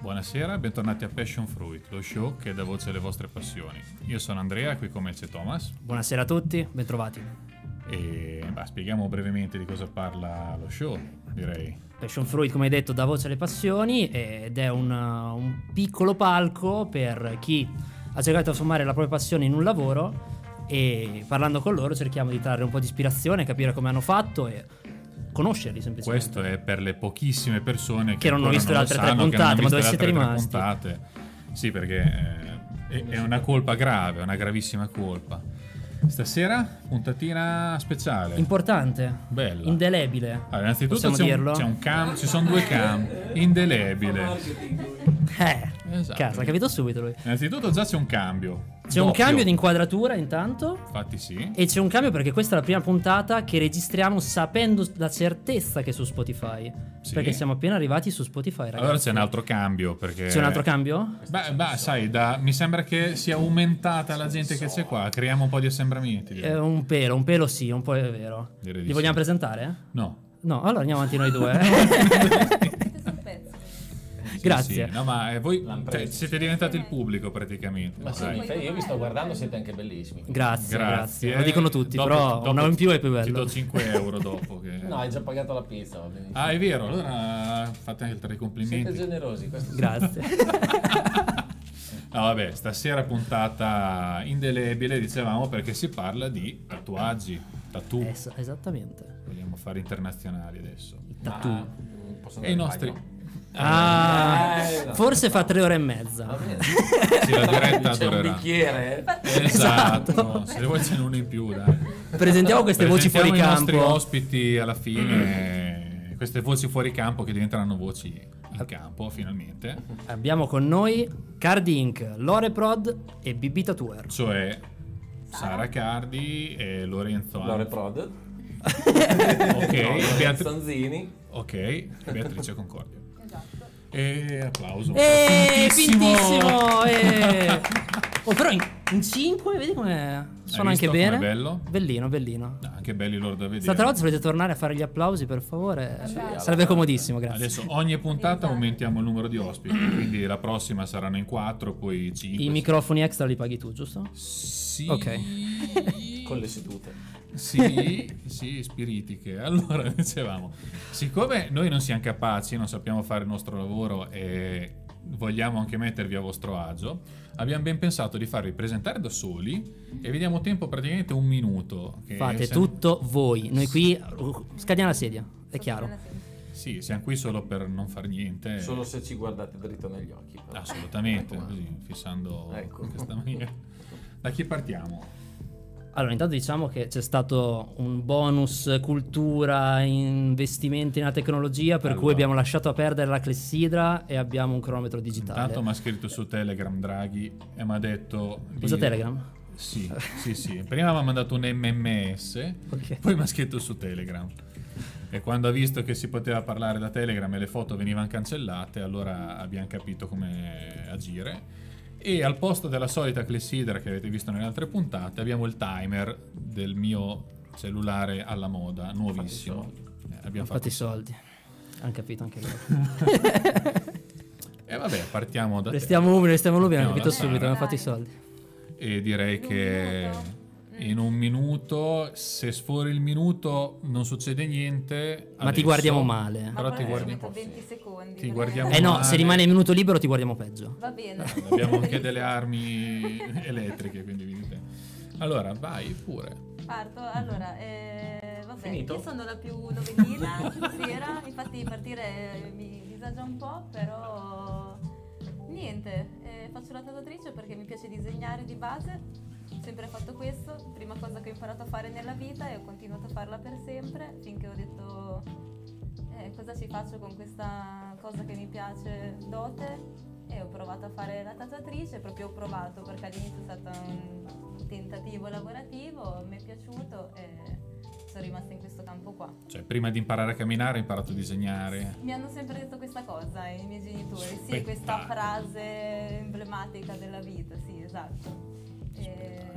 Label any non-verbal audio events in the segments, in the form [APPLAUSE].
Buonasera, bentornati a Passion Fruit, lo show che dà voce alle vostre passioni. Io sono Andrea, qui con me c'è Thomas Buonasera a tutti, bentrovati. e bah, spieghiamo brevemente di cosa parla lo show, direi. Passion Fruit, come hai detto, dà voce alle passioni ed è un, un piccolo palco per chi ha cercato di trasformare la propria passione in un lavoro e parlando con loro cerchiamo di trarre un po' di ispirazione, capire come hanno fatto e conoscerli semplicemente. Questo è per le pochissime persone che, Che non hanno visto le altre tre sanno, puntate, ma dove siete rimasti? puntate. Sì, perché eh, è, è una colpa grave, una gravissima colpa. Stasera puntatina speciale. Importante, Bella. indelebile. Allora, innanzitutto c'è un, c'è un cam, ci sono due cam, indelebile. Eh, Esatto. cazzo, ha capito subito lui. Innanzitutto già c'è un cambio. C'è un Doppio. cambio di inquadratura intanto Infatti sì. E c'è un cambio perché questa è la prima puntata che registriamo sapendo la certezza che è su Spotify. Sì. Perché siamo appena arrivati su Spotify, ragazzi. Allora c'è un altro cambio perché... C'è un altro cambio? Beh, beh, sai, da- mi sembra che sia aumentata la gente che c'è qua. Creiamo un po' di assembramenti. Eh, un pelo, un pelo sì, un po' è vero. Direi di Li vogliamo sì. presentare? No. No, allora andiamo avanti noi due. Sì, [LAUGHS] [LAUGHS] Grazie. sì. No, ma eh, voi cioè, siete diventati il pubblico praticamente. Ma sì, Dai. Io vi sto guardando, siete anche bellissimi. grazie, grazie, Grazie. Lo dicono tutti, Dopo- però dopo uno in più è più Ti bello. do 5 euro dopo. Che... [LAUGHS] No, hai già pagato la pizza. Ah, è vero, allora fate anche Siete complimenti. generosi, questo sì. Grazie. [LAUGHS] No, vabbè, stasera puntata indelebile, dicevamo, perché si parla di tatuaggi, tattoo. Es- esattamente. Vogliamo fare internazionali adesso. Ma, Tattoo. mm, E i nostri... bagno? Ah, Eh, no. forse fa tre ore e mezza. [LAUGHS] Sì, la diretta C'è un durerà. bicchiere? eh? Esatto, se vuoi ce n'è uno in più, dai. Presentiamo queste voci Presentiamo fuori i nostri campo. ospiti alla fine, queste voci fuori campo che diventeranno voci in campo finalmente, Abbiamo con noi Cardi Inc., Lore Prod e BB Tattooer. cioè Sara Cardi e Lorenzo Lore An- Prod. [LAUGHS] Ok, Beat- Sanzini. ok, e Beatrice Concordia. Esatto. E applauso. Eh, Fintissimo! fintissimo! eh. [LAUGHS] Oh, però in, 5, vedi come suona anche com'è bene. bello? Bellino, bellino. No, anche belli loro da vedere. Stata volta se volete tornare a fare gli applausi, per favore. Sì, Sarebbe comodissimo, grazie. Adesso ogni puntata aumentiamo il numero di ospiti, quindi la prossima saranno in 4, poi 5. I microfoni extra li paghi tu, giusto? Sì. Ok. [LAUGHS] Con le sedute. Sì, sì, spiritiche. [LAUGHS] Allora, dicevamo, siccome noi non siamo capaci, non sappiamo fare il nostro lavoro e vogliamo anche mettervi a vostro agio, abbiamo ben pensato di farvi presentare da soli e vi diamo tempo praticamente un minuto. che Fate siamo- tutto voi. Noi qui scadiamo la sedia, è chiaro. Sì, siamo qui solo per non far niente. Solo se ci guardate dritto negli occhi. però. Assolutamente, Ecco. così, fissando Ecco. in questa maniera. [LAUGHS] Da chi partiamo? Allora, intanto diciamo che c'è stato un bonus cultura, investimenti nella tecnologia, per cui Allora. abbiamo lasciato a perdere la clessidra e abbiamo un cronometro digitale. Intanto mi ha scritto su Telegram Draghi e mi ha detto... di- Usa Telegram? Sì, [LAUGHS] sì, sì. Prima mi ha mandato un MMS, Ok. poi mi ha scritto su Telegram. E quando ha visto che si poteva parlare da Telegram e le foto venivano cancellate, allora abbiamo capito come agire. E al posto della solita clessidra che avete visto nelle altre puntate, abbiamo il timer del mio cellulare alla moda, nuovissimo. Eh, abbiamo Fatti i fatto soldi. Hanno capito anche loro. [LAUGHS] E vabbè, partiamo da. Restiamo umili, restiamo umili, hanno capito subito, hanno fatto i soldi. E direi che in un minuto, se sfori il minuto, non succede niente. Ma ti Adesso- guardiamo male. Però ti guardi- metto 20 secondi. ti guardiamo Eh no, male. se rimane il minuto libero ti guardiamo peggio. Va bene. Abbiamo anche delle armi [LAUGHS] elettriche, quindi vedete. Allora, vai pure. Parto. Allora, eh, vabbè, Finito? io sono la più novelina stasera, [LAUGHS] infatti partire eh, mi disagia un po', però niente, eh, faccio la tatuatrice perché mi piace disegnare di base, sempre fatto questo, prima cosa che ho imparato a fare nella vita e ho continuato a farla per sempre finché ho detto eh, cosa ci faccio con questa cosa che mi piace dote e ho provato a fare la tatuatrice, proprio ho provato perché all'inizio è stato un tentativo lavorativo, mi è piaciuto e sono rimasta in questo campo qua. Cioè, prima di imparare a camminare, hai imparato a disegnare. Mi hanno sempre detto questa cosa, i miei genitori, sì, Spettacolo. questa frase emblematica della vita, sì, esatto. E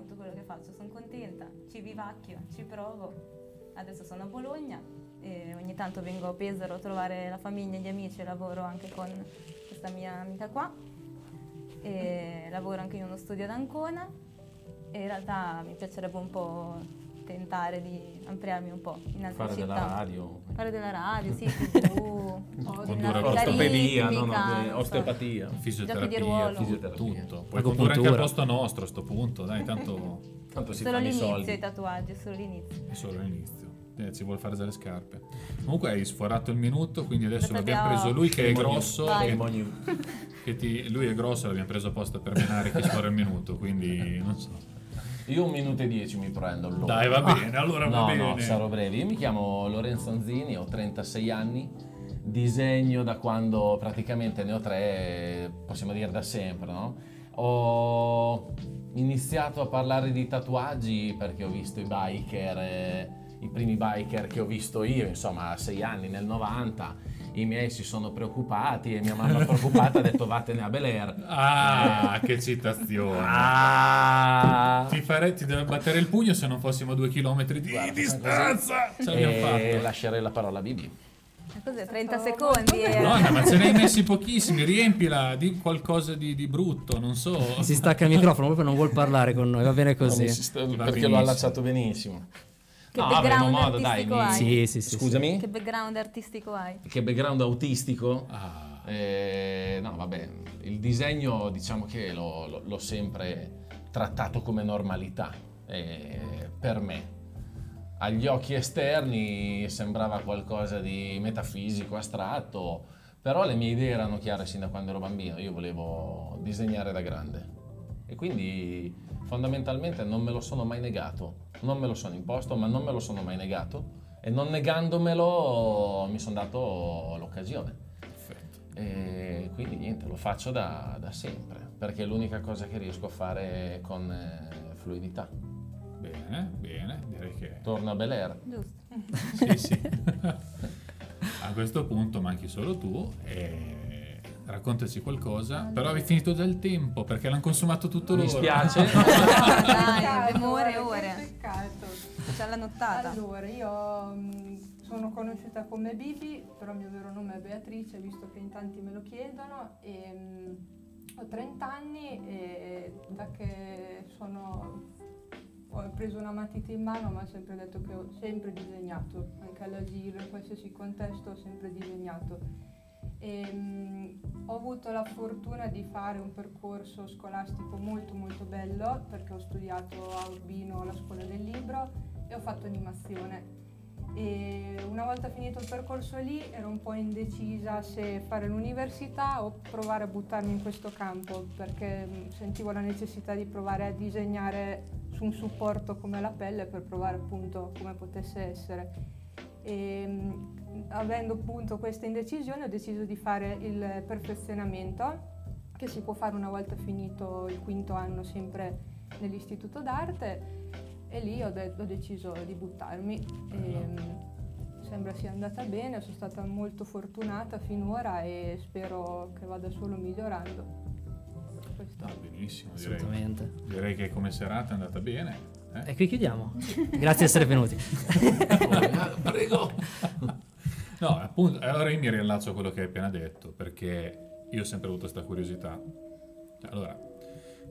molto quello che faccio, sono contenta, ci vivacchio, ci provo. Adesso sono a Bologna E ogni tanto vengo a Pesaro a trovare la famiglia e gli amici e lavoro anche con questa mia amica qua. E lavoro anche in uno studio ad Ancona e in realtà mi piacerebbe un po' tentare di ampliarmi un po' in altre Fare città. della radio. Fare della radio, sì, [LAUGHS] tv, Osteopedia, no, no, so. osteopatia. Fisioterapia, ruolo. tutto. Puoi condurre anche al posto nostro a sto punto, dai, tanto [LAUGHS] Tanto si Solo fanno i l'inizio soldi. i tatuaggi, solo l'inizio. è solo l'inizio. Eh, ci vuole fare delle scarpe. Comunque hai sforato il minuto, quindi adesso l'abbiamo Abbiamo- preso lui che è grosso. Che, che ti- lui è grosso, l'abbiamo preso apposta per menare chi sfora il minuto, quindi non so. Io un minuto e dieci mi prendo allora. Dai, va bene, allora va No, bene. no, sarò breve. Io mi chiamo Lorenzo Anzini, ho 36 anni, disegno da quando praticamente ne ho tre, possiamo dire da sempre, no? Ho iniziato a parlare di tatuaggi perché ho visto i biker, eh, i primi biker che ho visto io, insomma, a 6 anni, nel 90. I miei si sono preoccupati e mia mamma preoccupata ha detto vattene a Bel Air. Ah, che citazione. Ah! Ti, fare, ti deve battere il pugno se non fossimo a due chilometri di Guarda, distanza. Ce l'abbiamo E fatto. lascerei la parola a Bibi. Cos'è? 30 secondi? eh. Madonna, ma ce ne hai messi pochissimi, riempila, di qualcosa di, di brutto, non so. Si stacca il microfono proprio non vuol parlare con noi, va bene così. Va perché benissimo. l'ho allacciato benissimo. Che No, background avremo modo, dai. hai? Sì, sì, sì. Scusami? Che background artistico hai? Che background autistico? Ah, Eh, no, vabbè, il disegno diciamo che l'ho, l'ho- l'ho sempre trattato come normalità eh, per me. Agli occhi esterni sembrava qualcosa di metafisico, astratto, però le mie idee erano chiare sin da quando ero bambino, io volevo disegnare da grande. E quindi fondamentalmente non me lo sono mai negato, non me lo sono imposto, ma non me lo sono mai negato e non negandomelo mi sono dato l'occasione. perfetto. E quindi niente, lo faccio da, da sempre, perché è l'unica cosa che riesco a fare con eh, fluidità. Bene, bene, direi che... Torno a Bel Air. Giusto. Sì, sì. [LAUGHS] A questo punto manchi solo tu e raccontaci qualcosa. Però avevi finito già il tempo perché l'hanno consumato tutto Mi loro. spiace. [LAUGHS] Dai, abbiamo ore e ore. Peccato. C'è la nottata. Allora, io mm, sono conosciuta come Bibi, però il mio vero nome è Beatrice, visto che in tanti me lo chiedono. E, mm, ho 30 anni e da che sono ho preso una matita in mano, ma ho sempre detto che ho sempre disegnato, anche all'asilo, in qualsiasi contesto ho sempre disegnato. E, mm, ho avuto la fortuna di fare un percorso scolastico molto molto bello perché ho studiato a Urbino alla scuola del libro e ho fatto animazione. E una volta finito il percorso lì ero un po' indecisa se fare l'università o provare a buttarmi in questo campo perché mm, sentivo la necessità di provare a disegnare su un supporto come la pelle per provare appunto come potesse essere. E, mm, avendo appunto questa indecisione ho deciso di fare il perfezionamento che si può fare una volta finito il quinto anno sempre nell'istituto d'arte e lì ho, de- ho deciso di buttarmi. E, mm, sembra sia andata bene, sono stata molto fortunata finora e spero che vada solo migliorando. Questo. Ah, benissimo, direi. Assolutamente. Direi che come serata è andata bene. eh? E qui chiudiamo. Grazie di essere venuti. [LAUGHS] Prego. [LAUGHS] No, appunto, allora io mi riallaccio a quello che hai appena detto, perché io ho sempre avuto questa curiosità. Cioè, Allora,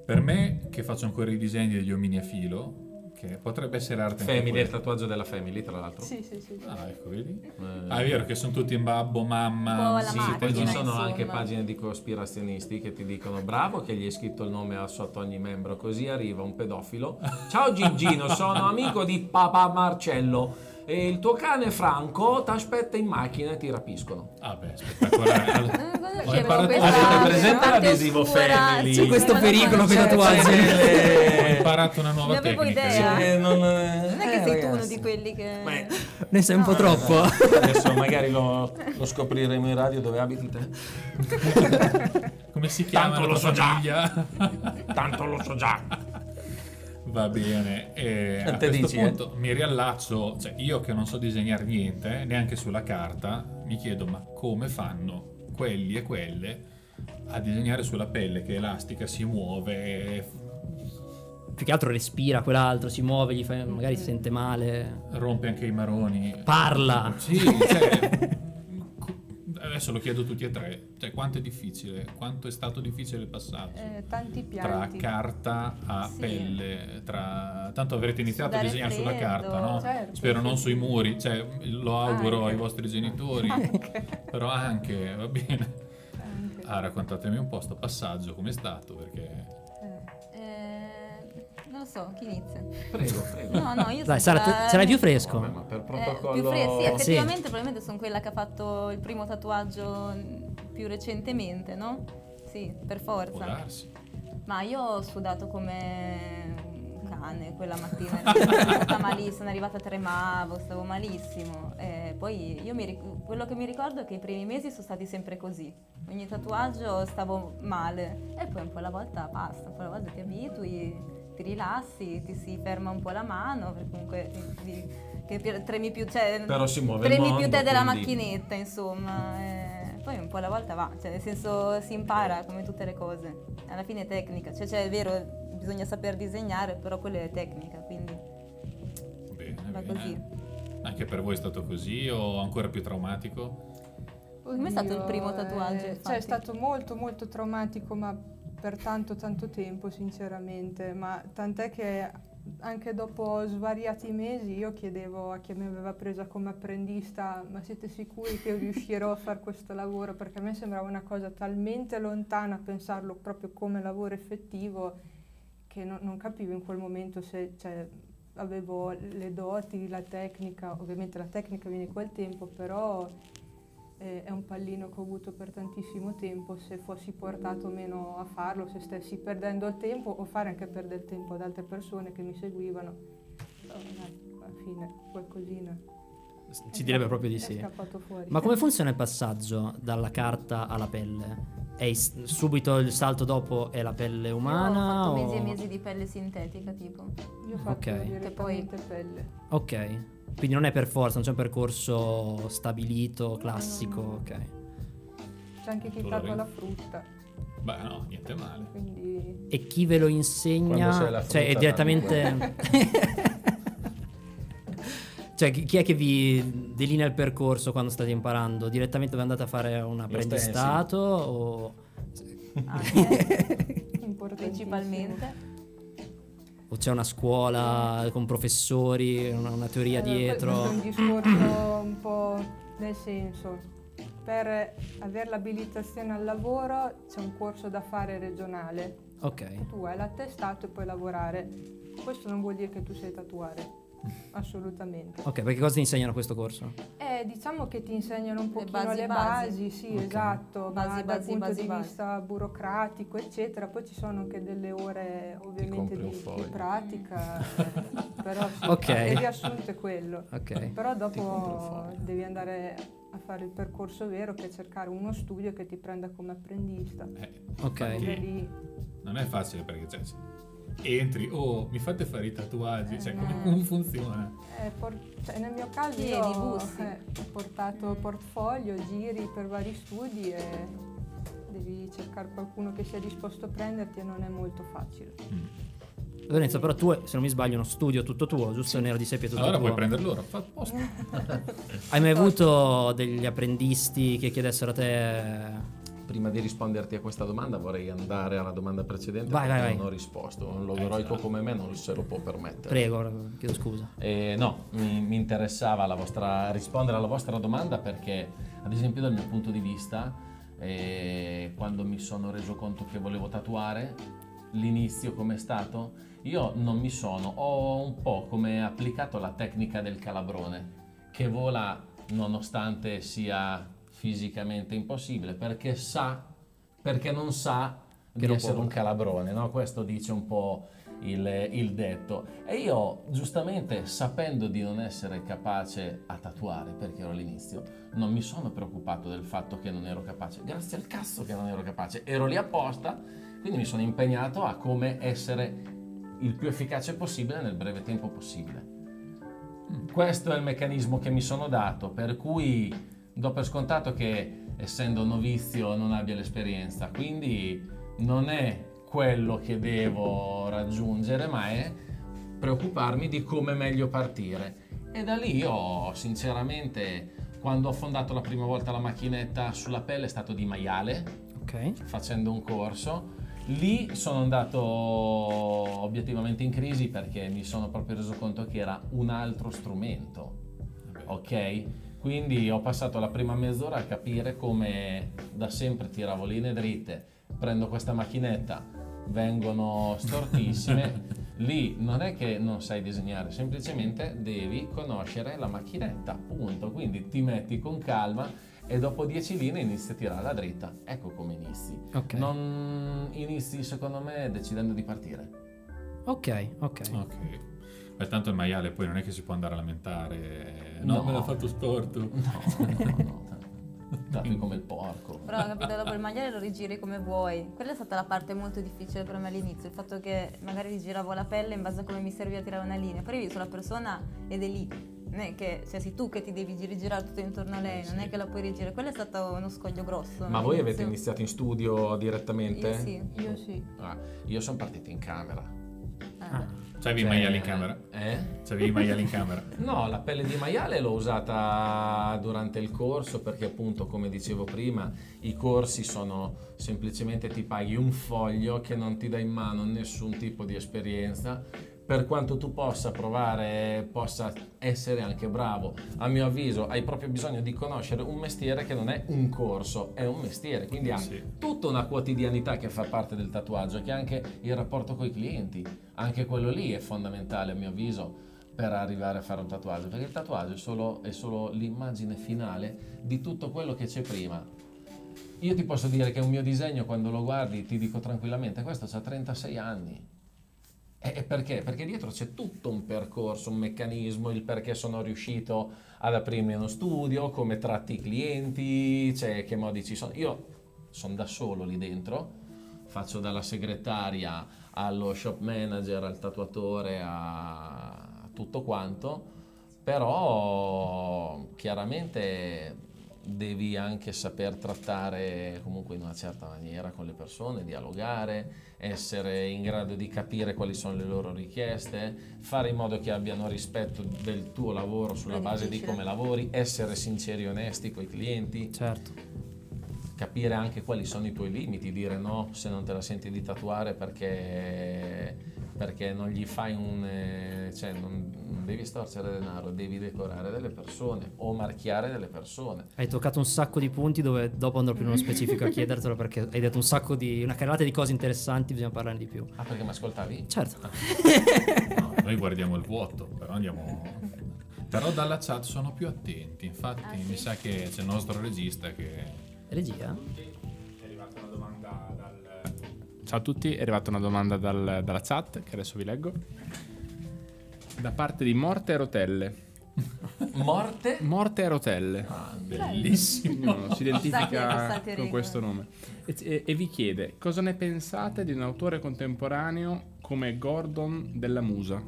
per me che faccio ancora i disegni degli omini a filo, che potrebbe essere arte Family, il tatuaggio della Family, tra l'altro. Sì, sì, sì. sì. Ah, ecco, vedi? Eh, Ah, è vero che sono tutti in babbo, mamma. Sì, macchina, poi ci sono insomma. anche pagine di cospirazionisti che ti dicono bravo che gli hai scritto il nome sotto ogni membro, così arriva un pedofilo. [LAUGHS] Ciao Gigino, sono amico di papà Marcello e il tuo cane Franco ti aspetta in macchina e ti rapiscono. Ah, beh, spettacolare. Allora, [LAUGHS] Eh, Avete presente parte l'adesivo? Family? C'è questo non pericolo conoscevo. tatuaggi. ho imparato una nuova avevo tecnica. idea. Eh, non, Non è che eh, sei tu uno di quelli che... Beh, Ne sei un po' troppo. adesso magari lo, lo scopriremo in radio dove abiti te. [LAUGHS] Come si chiama Tanto lo so già. famiglia? Tanto lo so già. Va bene, e a Te questo dici, eh? punto mi riallaccio, cioè io che non so disegnare niente, neanche sulla carta, mi chiedo ma come fanno quelli e quelle a disegnare sulla pelle che è elastica, si muove, più che altro respira quell'altro, si muove, gli fa- magari si sente male. Rompe anche i maroni. Parla. Sì, cioè, [LAUGHS] adesso lo chiedo tutti e tre. Cioè, quanto è difficile? Quanto è stato difficile il passaggio? Eh, tanti tra pianti. carta a Sì. pelle, tra... tanto avrete iniziato a Sudare disegnare sulla freddo. carta, no? Certo, Spero non sui muri, cioè lo auguro Anche. ai vostri genitori, però anche, va bene. Anche. Ah, raccontatemi un po' sto passaggio, com'è stato, perché... Eh, Eh, non lo so, chi inizia? Prego, prego. No, no, io Dai, sono Sara, quella- sarai più fresco. Vabbè, ma per Eh, protocollo... più fresca, sì, Sì. effettivamente probabilmente sono quella che ha fatto il primo tatuaggio più recentemente, no? Sì, per Può forza. darsi. Ma io ho sudato come un cane quella mattina, [LAUGHS] sono malissimo, sono arrivata tremavo, stavo malissimo. E poi io mi ric- quello che mi ricordo è che i primi mesi sono stati sempre così. Ogni tatuaggio stavo male e poi un po' alla volta basta, un po' alla volta ti abitui, ti rilassi, ti si ferma un po' la mano, perché comunque ti- ti- che tremi più, cioè, Però si muove tremi mondo, più te della quindi- macchinetta, insomma. e poi un po' alla volta va, cioè nel senso si impara come tutte le cose. Alla fine è tecnica, cioè, cioè, è vero, bisogna saper disegnare, però quella è tecnica, quindi Bene, va bene. così. Anche per voi è stato così o ancora più traumatico? Com'è stato il primo tatuaggio, eh, infatti? Cioè, è stato molto molto traumatico, ma per tanto tanto tempo, sinceramente. Ma tant'è che anche dopo svariati mesi io chiedevo a chi mi aveva presa come apprendista, ma siete sicuri che riuscirò a fare questo lavoro? Perché a me sembrava una cosa talmente lontana pensarlo proprio come lavoro effettivo che non, non capivo in quel momento se cioè, avevo le doti, la tecnica, ovviamente la tecnica viene col tempo, però eh, è un pallino che ho avuto per tantissimo tempo, se fossi portato meno a farlo, se stessi perdendo il tempo o fare anche perdere il tempo ad altre persone che mi seguivano. Dai, alla fine qualcosina. Ci direbbe proprio di sì. Ma come funziona il passaggio dalla carta alla pelle? Is- subito il salto dopo è la pelle Io umana? ho fatto o- mesi e mesi di pelle sintetica, tipo. Io ho fatto Ok. direttamente pelle. Ok, quindi non è per forza, non c'è un percorso stabilito, classico, no, no. ok. C'è anche chi tatua la frutta, Beh, no, niente male. quindi... E chi ve lo insegna? Cioè, è direttamente... [LAUGHS] cioè, chi è che vi delinea il percorso quando state imparando? Direttamente vi andate a fare un apprendistato o... [LAUGHS] Anche, importantissimo. principalmente. o c'è una scuola con professori, una, una teoria Allora, dietro? Questo è un discorso un po' nel senso, per avere l'abilitazione al lavoro c'è un corso da fare regionale. Ok, Tu hai l'attestato e puoi lavorare. Questo non vuol dire che tu sai tatuare, assolutamente. ok, perché cosa ti insegnano questo corso? Eh, diciamo che ti insegnano un pochino basi le basi. basi, sì, Ok. esatto, ma Basi, dal basi, punto basi, di basi. vista burocratico, eccetera. Poi ci sono anche delle ore ovviamente di, di pratica, [LAUGHS] però sì, Ok. il riassunto è quello. Ok, Però dopo devi andare a fare il percorso vero che è cercare uno studio che ti prenda come apprendista. Eh, ok. Non è facile perché cioè, entri, oh, mi fate fare i tatuaggi, cioè Eh, come, no. come funziona? eh, por- cioè, nel mio caso Chiedi, ho, eh, ho portato portfolio, giri per vari studi e devi cercare qualcuno che sia disposto a prenderti e non è molto facile. Mm. Lorenzo, però tu, se non mi sbaglio, uno studio tutto tuo, giusto? Nero di seppia tutto Allora tuo. puoi prendere loro, fa posto. [LAUGHS] [LAUGHS] Hai mai avuto degli apprendisti che chiedessero a te... Prima di risponderti a questa domanda vorrei andare alla domanda precedente Vai, vai, vai. non ho risposto. Un logoroico come me non se lo può permettere. Prego, chiedo scusa. Eh, no, mi, mi interessava la vostra, rispondere alla vostra domanda perché, ad esempio, dal mio punto di vista, eh, quando mi sono reso conto che volevo tatuare, l'inizio com'è stato? Io non mi sono, ho un po' come applicato la tecnica del calabrone, che vola nonostante sia fisicamente impossibile, perché sa, perché non sa Che di essere può. un calabrone, no? Questo dice un po' il, il detto. E io, giustamente, sapendo di non essere capace a tatuare, perché ero all'inizio, non mi sono preoccupato del fatto che non ero capace. Grazie al cazzo che non ero capace. Ero lì apposta, quindi mi sono impegnato a come essere il più efficace possibile nel breve tempo possibile. Questo è il meccanismo che mi sono dato, per cui do per scontato che essendo novizio non abbia l'esperienza, quindi non è quello che devo raggiungere, ma è preoccuparmi di come meglio partire. E da lì ho sinceramente, quando ho fondato la prima volta la macchinetta sulla pelle, è stato di maiale, Ok. facendo un corso. Lì sono andato obiettivamente in crisi perché mi sono proprio reso conto che era un altro strumento. Ok? Quindi ho passato la prima mezz'ora a capire come da sempre tiravo linee dritte, prendo questa macchinetta, vengono stortissime. [LAUGHS] Lì non è che non sai disegnare, semplicemente devi conoscere la macchinetta, punto. Quindi ti metti con calma e dopo 10 linee inizi a tirarla dritta. Ecco come inizi. Ok. Non inizi, secondo me, decidendo di partire. Ok, ok. Ok. Beh, tanto il maiale poi non è che si può andare a lamentare. No, No. me l'ha fatto storto. No, no, no. Tappi come il porco. Però capito, dopo il magliare lo rigiri come vuoi. Quella è stata la parte molto difficile per me all'inizio, il fatto che magari rigiravo la pelle in base a come mi serviva a tirare una linea. Poi vedi sulla persona ed è lì. Non è che cioè, sei tu che ti devi rigirare tutto intorno a lei, non è che la puoi rigirare. Quello è stato uno scoglio grosso. Ma voi avete iniziato in studio direttamente? Io sì. Io sì. Ah, io sono partito in camera. Eh. C'avevi i Cioè, maiali in camera? Eh? C'avevi i maiali in camera? [LAUGHS] No, la pelle di maiale l'ho usata durante il corso perché appunto, come dicevo prima, i corsi sono semplicemente ti paghi un foglio che non ti dà in mano nessun tipo di esperienza. Per quanto tu possa provare, possa essere anche bravo, a mio avviso hai proprio bisogno di conoscere un mestiere che non è un corso, è un mestiere, quindi ha Sì. tutta una quotidianità che fa parte del tatuaggio, che è anche il rapporto con i clienti, anche quello lì è fondamentale a mio avviso per arrivare a fare un tatuaggio, perché il tatuaggio è solo, è solo l'immagine finale di tutto quello che c'è prima. Io ti posso dire che un mio disegno quando lo guardi ti dico tranquillamente, questo ha 36 anni. E perché? Perché dietro c'è tutto un percorso, un meccanismo, il perché sono riuscito ad aprirmi uno studio, come tratti i clienti, cioè che modi ci sono. Io sono da solo lì dentro, faccio dalla segretaria allo shop manager, al tatuatore, a tutto quanto, però chiaramente devi anche saper trattare comunque in una certa maniera con le persone, dialogare, essere in grado di capire quali sono le loro richieste, fare in modo che abbiano rispetto del tuo lavoro sulla base di come lavori, essere sinceri e onesti con i clienti, Certo. Capire anche quali sono i tuoi limiti, dire no se non te la senti di tatuare perché, perché non gli fai un... eh, cioè non, non devi storcere denaro, devi decorare delle persone o marchiare delle persone. Hai toccato un sacco di punti dove dopo andrò più nello specifico a [LAUGHS] chiedertelo perché hai detto un sacco di una carrellata di cose interessanti, bisogna parlarne di più. Ah, perché mi ascoltavi? Certo. [LAUGHS] No, noi guardiamo il vuoto, però andiamo... Però dalla chat sono più attenti, infatti Ah, sì? mi sa che c'è il nostro regista che... Regia? È arrivata una domanda dal... Ciao a tutti, è arrivata una domanda dal- dalla chat che adesso vi leggo. Da parte di Morte e Rotelle. [LAUGHS] Morte? Morte e Rotelle. Ah, Bellissimo! Ognuno si identifica con questo nome. E, e- e vi chiede cosa ne pensate di un autore contemporaneo come Gordon della Musa?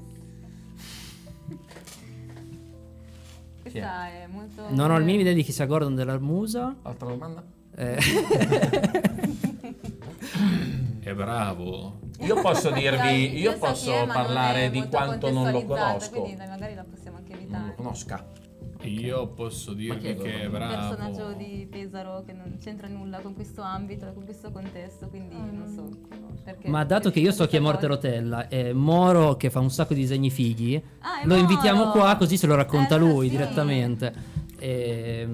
Questa è molto... Non ho il minimo idea di chi sia Gordon della Musa. Altra domanda? Eh, [LAUGHS] È bravo! Io posso Dai, dirvi, io so chi posso è, non parlare è di quanto non lo conosco. Quindi dai, magari la possiamo anche Non lo evitare. Conosca. Io posso dirvi che è quello? Un bravo. personaggio di Pesaro che non c'entra nulla con questo ambito e con questo contesto, quindi Ah, non so. perché- ma dato che io so chi è Morte Rotella e Moro che fa un sacco di disegni fighi, Ah, lo invitiamo Moro! qua così se lo racconta Eh, lui sì. direttamente. E-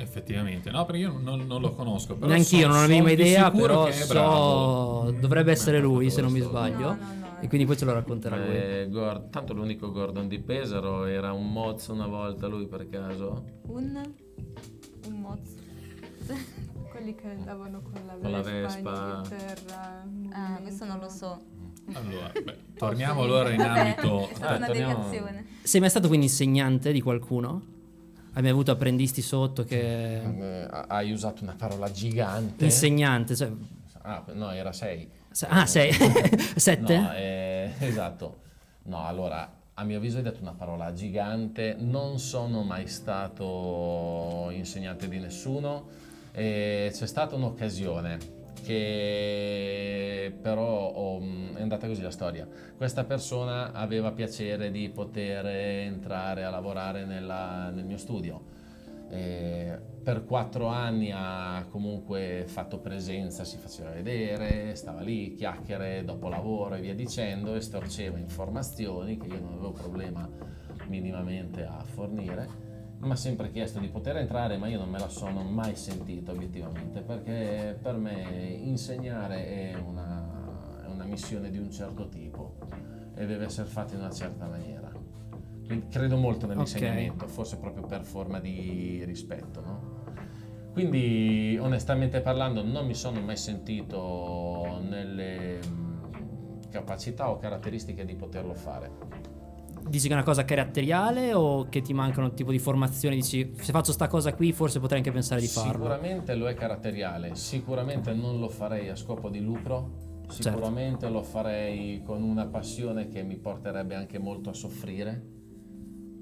Effettivamente, no, perché io non, non lo conosco. Neanch'io so- non ho la minima son di idea, però bravo. so dovrebbe essere lui se non mi sbaglio. No, no, no, e quindi poi ce lo racconterà eh, lui. Gord- tanto l'unico Gordon di Pesaro era un mozzo una volta lui per caso. Un, un mozzo. [LAUGHS] Quelli che andavano con la con la Vespa. in Inghilterra. Ah, mm. questo non lo so. Allora, beh, [LAUGHS] torniamo allora in ambito... È eh, una torniamo- Sei mai stato quindi insegnante di qualcuno? Hai mai avuto apprendisti sotto che... Eh, hai usato una parola gigante. Insegnante, cioè... Ah, no, era sei. Ah, sei? [LAUGHS] Sette? No, eh, esatto. No, allora, a mio avviso hai detto una parola gigante. Non sono mai stato insegnante di nessuno. E c'è stata un'occasione che però ho- è andata così la storia. Questa persona aveva piacere di poter entrare a lavorare nella- nel mio studio. Eh, per quattro anni ha comunque fatto presenza, si faceva vedere, stava lì, chiacchiere dopo lavoro e via dicendo, estorceva informazioni che io non avevo problema minimamente a fornire. Mi ha sempre chiesto di poter entrare, ma io non me la sono mai sentita obiettivamente, perché per me insegnare è una, è una missione di un certo tipo e deve essere fatta in una certa maniera. Quindi credo molto nell'insegnamento, forse proprio per forma di rispetto, no? Quindi onestamente parlando non mi sono mai sentito nelle mm, capacità o caratteristiche di poterlo fare. Dici che è una cosa caratteriale o che ti manca un tipo di formazione? Dici se faccio sta cosa qui forse potrei anche pensare di farlo. Sicuramente lo è caratteriale, sicuramente non lo farei a scopo di lucro, Certo. sicuramente lo farei con una passione che mi porterebbe anche molto a soffrire,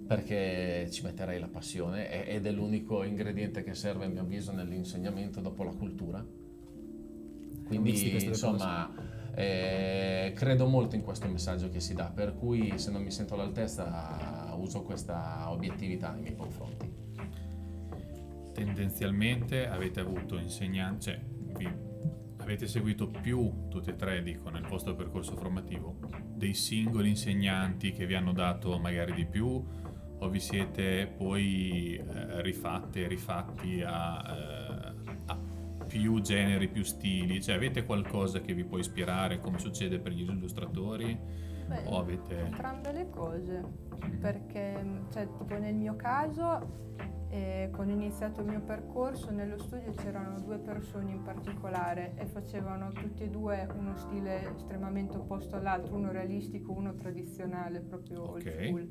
perché ci metterei la passione ed è l'unico ingrediente che serve a mio avviso nell'insegnamento dopo la cultura. Quindi insomma eh, credo molto in questo messaggio che si dà, per cui se non mi sento all'altezza uso questa obiettività nei miei confronti. Tendenzialmente avete avuto insegnanti, cioè vi- avete seguito più, tutti e tre dico, nel vostro percorso formativo, dei singoli insegnanti che vi hanno dato magari di più o vi siete poi eh, rifatti e rifatti a, eh, a più generi, più stili? Cioè avete qualcosa che vi può ispirare come succede per gli illustratori? Beh, O avete... entrambe le cose, perché cioè, tipo nel mio caso, eh, quando ho iniziato il mio percorso, nello studio c'erano due persone in particolare e facevano tutti e due uno stile estremamente opposto all'altro, uno realistico, uno tradizionale, proprio Ok. old school.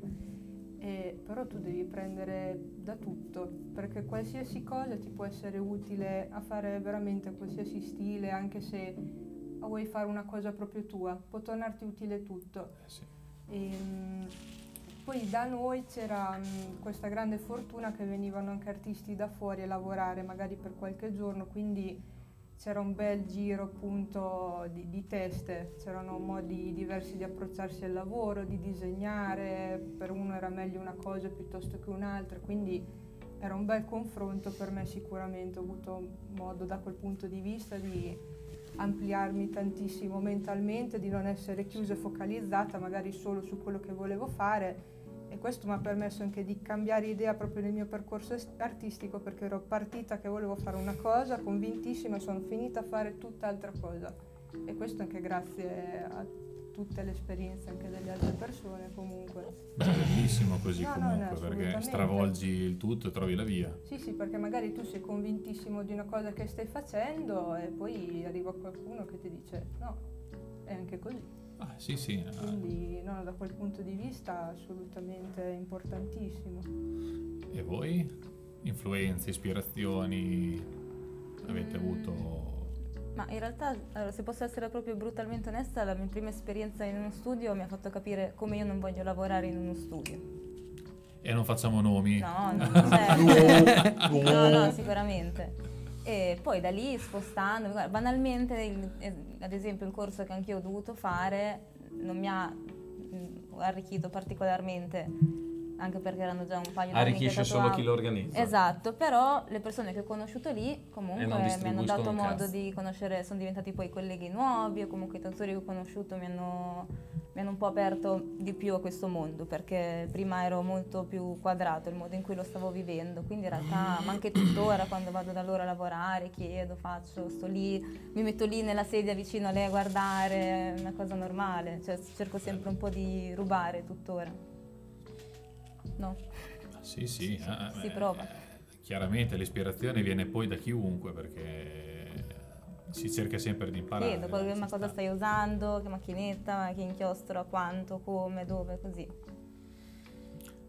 E, però tu devi prendere da tutto, perché qualsiasi cosa ti può essere utile a fare veramente qualsiasi stile, anche se vuoi fare una cosa proprio tua, può tornarti utile tutto. Eh sì. Ehm, poi da noi c'era mm, questa grande fortuna che venivano anche artisti da fuori a lavorare, magari per qualche giorno, quindi c'era un bel giro appunto di, di teste, c'erano modi diversi di approcciarsi al lavoro, di disegnare, per uno era meglio una cosa piuttosto che un'altra, quindi era un bel confronto. Per me sicuramente, ho avuto modo da quel punto di vista di ampliarmi tantissimo mentalmente, di non essere chiusa e focalizzata magari solo su quello che volevo fare e questo mi ha permesso anche di cambiare idea proprio nel mio percorso artistico perché ero partita che volevo fare una cosa convintissima e sono finita a fare tutt'altra cosa e questo anche grazie a tutte le esperienze anche delle altre persone comunque. Beh, bellissimo così No, no, no, comunque perché stravolgi il tutto e trovi la via. Sì, sì, perché magari tu sei convintissimo di una cosa che stai facendo e poi arriva qualcuno che ti dice no, è anche così. Ah, sì, sì. eh, Quindi no, da quel punto di vista assolutamente importantissimo. E voi? Influenze, ispirazioni avete Mm. avuto? Ma in realtà, allora, se posso essere proprio brutalmente onesta, la mia prima esperienza in uno studio mi ha fatto capire come io non voglio lavorare in uno studio. E non facciamo nomi. No, [LAUGHS] non certo. no, no, sicuramente. E poi da lì spostando, banalmente, eh, ad esempio il corso che anch'io ho dovuto fare non mi ha mm, arricchito particolarmente, anche perché erano già un paio di Arricchisce solo chi lo organizza. Esatto, però le persone che ho conosciuto lì comunque mi hanno dato modo di conoscere, sono diventati poi colleghi nuovi o comunque i tatuatori che ho conosciuto mi hanno, mi hanno un po' aperto di più a questo mondo perché prima ero molto più quadrato il modo in cui lo stavo vivendo, quindi in realtà ma anche tuttora quando vado da loro a lavorare chiedo, faccio, sto lì, mi metto lì nella sedia vicino a lei a guardare, è una cosa normale, cioè cerco sempre un po' di rubare tuttora. No? Sì, sì. ah, si eh, prova. eh, Chiaramente l'ispirazione viene poi da chiunque perché si cerca sempre di imparare. Qual- ci ma cosa sta. stai usando, che macchinetta, che inchiostro, a quanto, come, dove, così.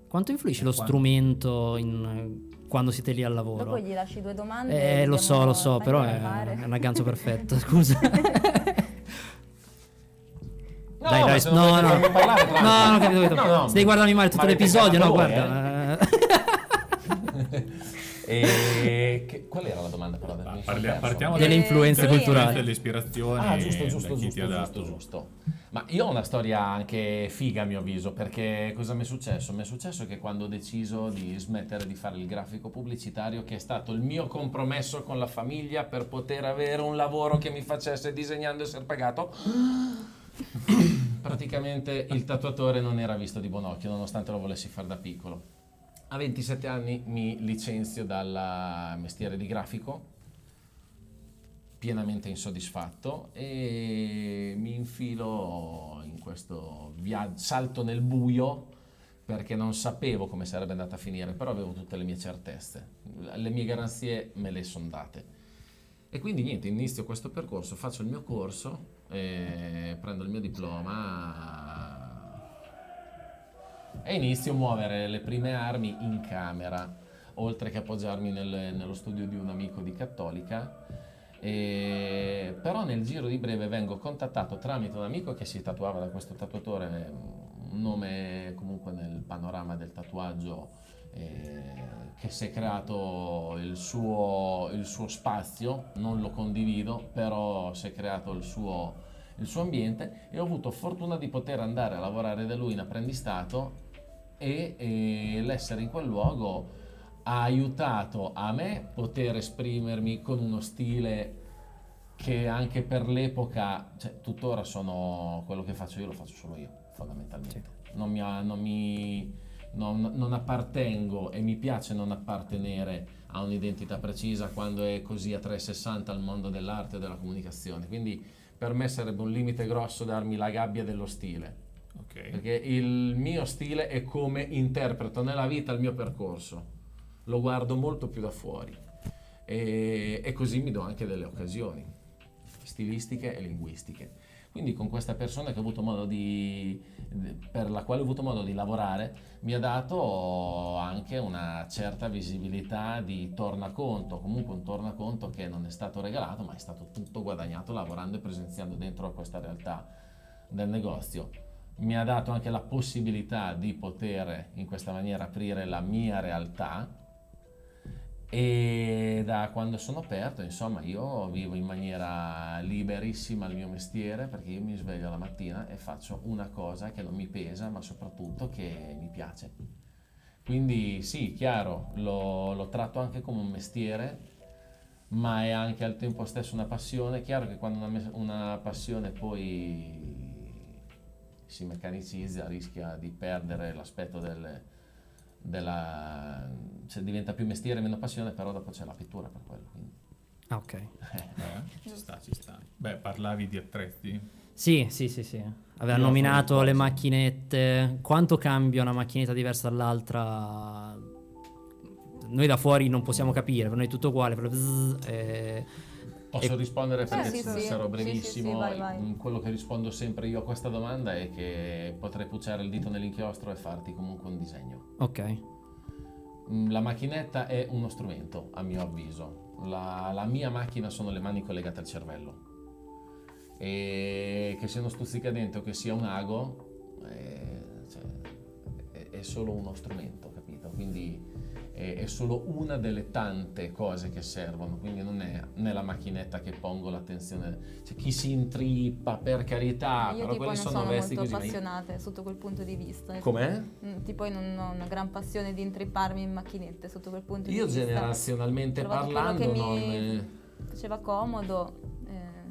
Quanto influisce lo Quanto? strumento in- quando siete lì al lavoro? Dopo gli lasci due domande. Eh, lo so, lo so, però è, è un aggancio perfetto, scusa. [LAUGHS] [LAUGHS] No, dai, dai, no, non no, no, farmi parlare, no, no, capito, capito. No, no, Stai guardando male tutto ma l'episodio, no? voi, Guarda. eh. [LAUGHS] E che- qual era la domanda però? Sono parlia- perso. partiamo Delle dalle- influenze dalle- culturali. delle ispirazioni Ah, giusto, giusto, giusto, ti ha dato. giusto, giusto. Ma io ho una storia anche figa a mio avviso, perché cosa mi è successo? Mi è successo che quando ho deciso di smettere di fare il grafico pubblicitario, che è stato il mio compromesso con la famiglia per poter avere un lavoro che mi facesse disegnando e essere pagato, [COUGHS] praticamente il tatuatore non era visto di buon occhio, nonostante lo volessi fare da piccolo. A 27 anni mi licenzio dal mestiere di grafico pienamente insoddisfatto e mi infilo in questo via- salto nel buio perché non sapevo come sarebbe andata a finire, però avevo tutte le mie certezze, le mie garanzie me le sono date. E quindi niente, inizio questo percorso, faccio il mio corso, prendo il mio diploma e inizio a muovere le prime armi in camera, oltre che appoggiarmi nel- nello studio di un amico di Cattolica. E- però nel giro di breve vengo contattato tramite un amico che si tatuava da questo tatuatore, un nome comunque nel panorama del tatuaggio che si è creato il suo, il suo spazio, non lo condivido, però si è creato il suo, il suo ambiente e ho avuto fortuna di poter andare a lavorare da lui in apprendistato e, e l'essere in quel luogo ha aiutato a me poter esprimermi con uno stile che anche per l'epoca, cioè tuttora sono quello che faccio io, lo faccio solo io, fondamentalmente. Non, mi, ha- non, mi- non- non appartengo e mi piace non appartenere a un'identità precisa quando è così a 360 al mondo dell'arte e della comunicazione. Quindi per me sarebbe un limite grosso darmi la gabbia dello stile. Ok. Perché il mio stile è come interpreto nella vita il mio percorso, lo guardo molto più da fuori e, e così mi do anche delle occasioni stilistiche e linguistiche. Quindi con questa persona di, per la quale ho avuto modo di lavorare mi ha dato anche una certa visibilità di tornaconto, comunque un tornaconto che non è stato regalato ma è stato tutto guadagnato lavorando e presenziando dentro a questa realtà del negozio. Mi ha dato anche la possibilità di poter in questa maniera aprire la mia realtà e da quando sono aperto insomma io vivo in maniera liberissima il mio mestiere perché io mi sveglio la mattina e faccio una cosa che non mi pesa ma soprattutto che mi piace. Quindi sì chiaro lo, lo tratto anche come un mestiere ma è anche al tempo stesso una passione. Chiaro che quando una, una passione poi si meccanicizza rischia di perdere l'aspetto del, della cioè diventa più mestiere meno passione però dopo c'è la pittura per quello quindi. Ah, ok. Eh, ci sta, ci sta. Beh, parlavi di attrezzi? Sì, sì, sì, sì. Aveva Io nominato le macchinette. Quanto cambia una macchinetta diversa dall'altra? Noi da fuori non possiamo capire, per noi è tutto uguale. però bzz, eh, Posso E- rispondere perché sì, sì. sarò Sì, sì, brevissimo. sì, vai, vai. Quello che rispondo sempre io a questa domanda è che potrei pucciare il dito nell'inchiostro e farti comunque un disegno. ok. Mm, La macchinetta è uno strumento, a mio avviso. La, la mia macchina sono le mani collegate al cervello. E che sia uno stuzzicadente o che sia un ago, eh, cioè, è, è solo uno strumento, capito? Quindi è, solo una delle tante cose che servono. Quindi non è nella macchinetta che pongo l'attenzione. C'è chi si intrippa, per carità, Io però tipo quelle non sono sono molto così. ma io- appassionate sotto quel punto di vista. Com'è? Mm, Tipo io non ho una gran passione di intripparmi in macchinette sotto quel punto Io di vista. generazionalmente trovato quello parlando non... mi- Faceva comodo,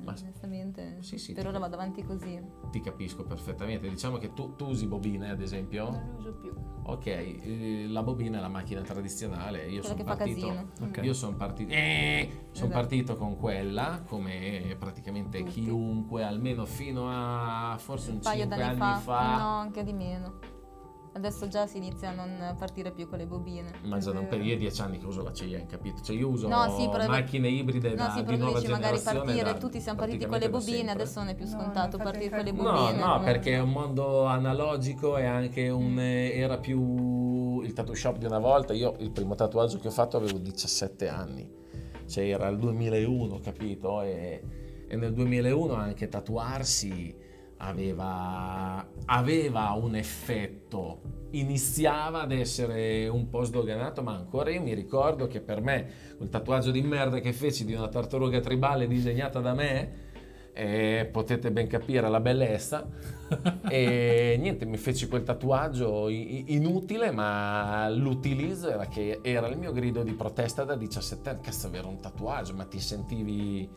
Ma- onestamente. Sì, sì, per ora vado avanti così. Ti capisco perfettamente. Diciamo che tu, tu usi bobine, ad esempio. Non lo uso più. Ok, eh, la bobina è la macchina tradizionale. Io Quella sono che fa partito. casino. Ok. Io sono partito, eh, son Esatto. partito con quella, come praticamente Tutti. chiunque, almeno fino a forse un Un paio 5 d'anni anni fa, fa. no, anche di meno. Adesso già si inizia a non partire più con le bobine. Ma già da un periodo, dieci anni che uso la Ceyenne, capito? Cioè io uso No, sì, però- macchine ibride No, da, sì, di nuova dici magari generazione partire, da- tutti siamo partiti con le bobine, adesso non è più No, scontato no, partire con le bobine. No, no, perché è un mondo analogico e anche un, eh, era più il tattoo shop di una volta. Io il primo tatuaggio che ho fatto avevo 17 anni, cioè era il 2001, capito? E, e nel 2001 anche tatuarsi aveva, aveva un effetto, iniziava ad essere un po' sdoganato, ma ancora io mi ricordo che per me quel tatuaggio di merda che feci di una tartaruga tribale disegnata da me, eh, potete ben capire la bellezza, [LAUGHS] e niente, mi feci quel tatuaggio inutile, ma l'utilizzo era che era il mio grido di protesta da 17 anni, cazzo avere un tatuaggio, ma ti sentivi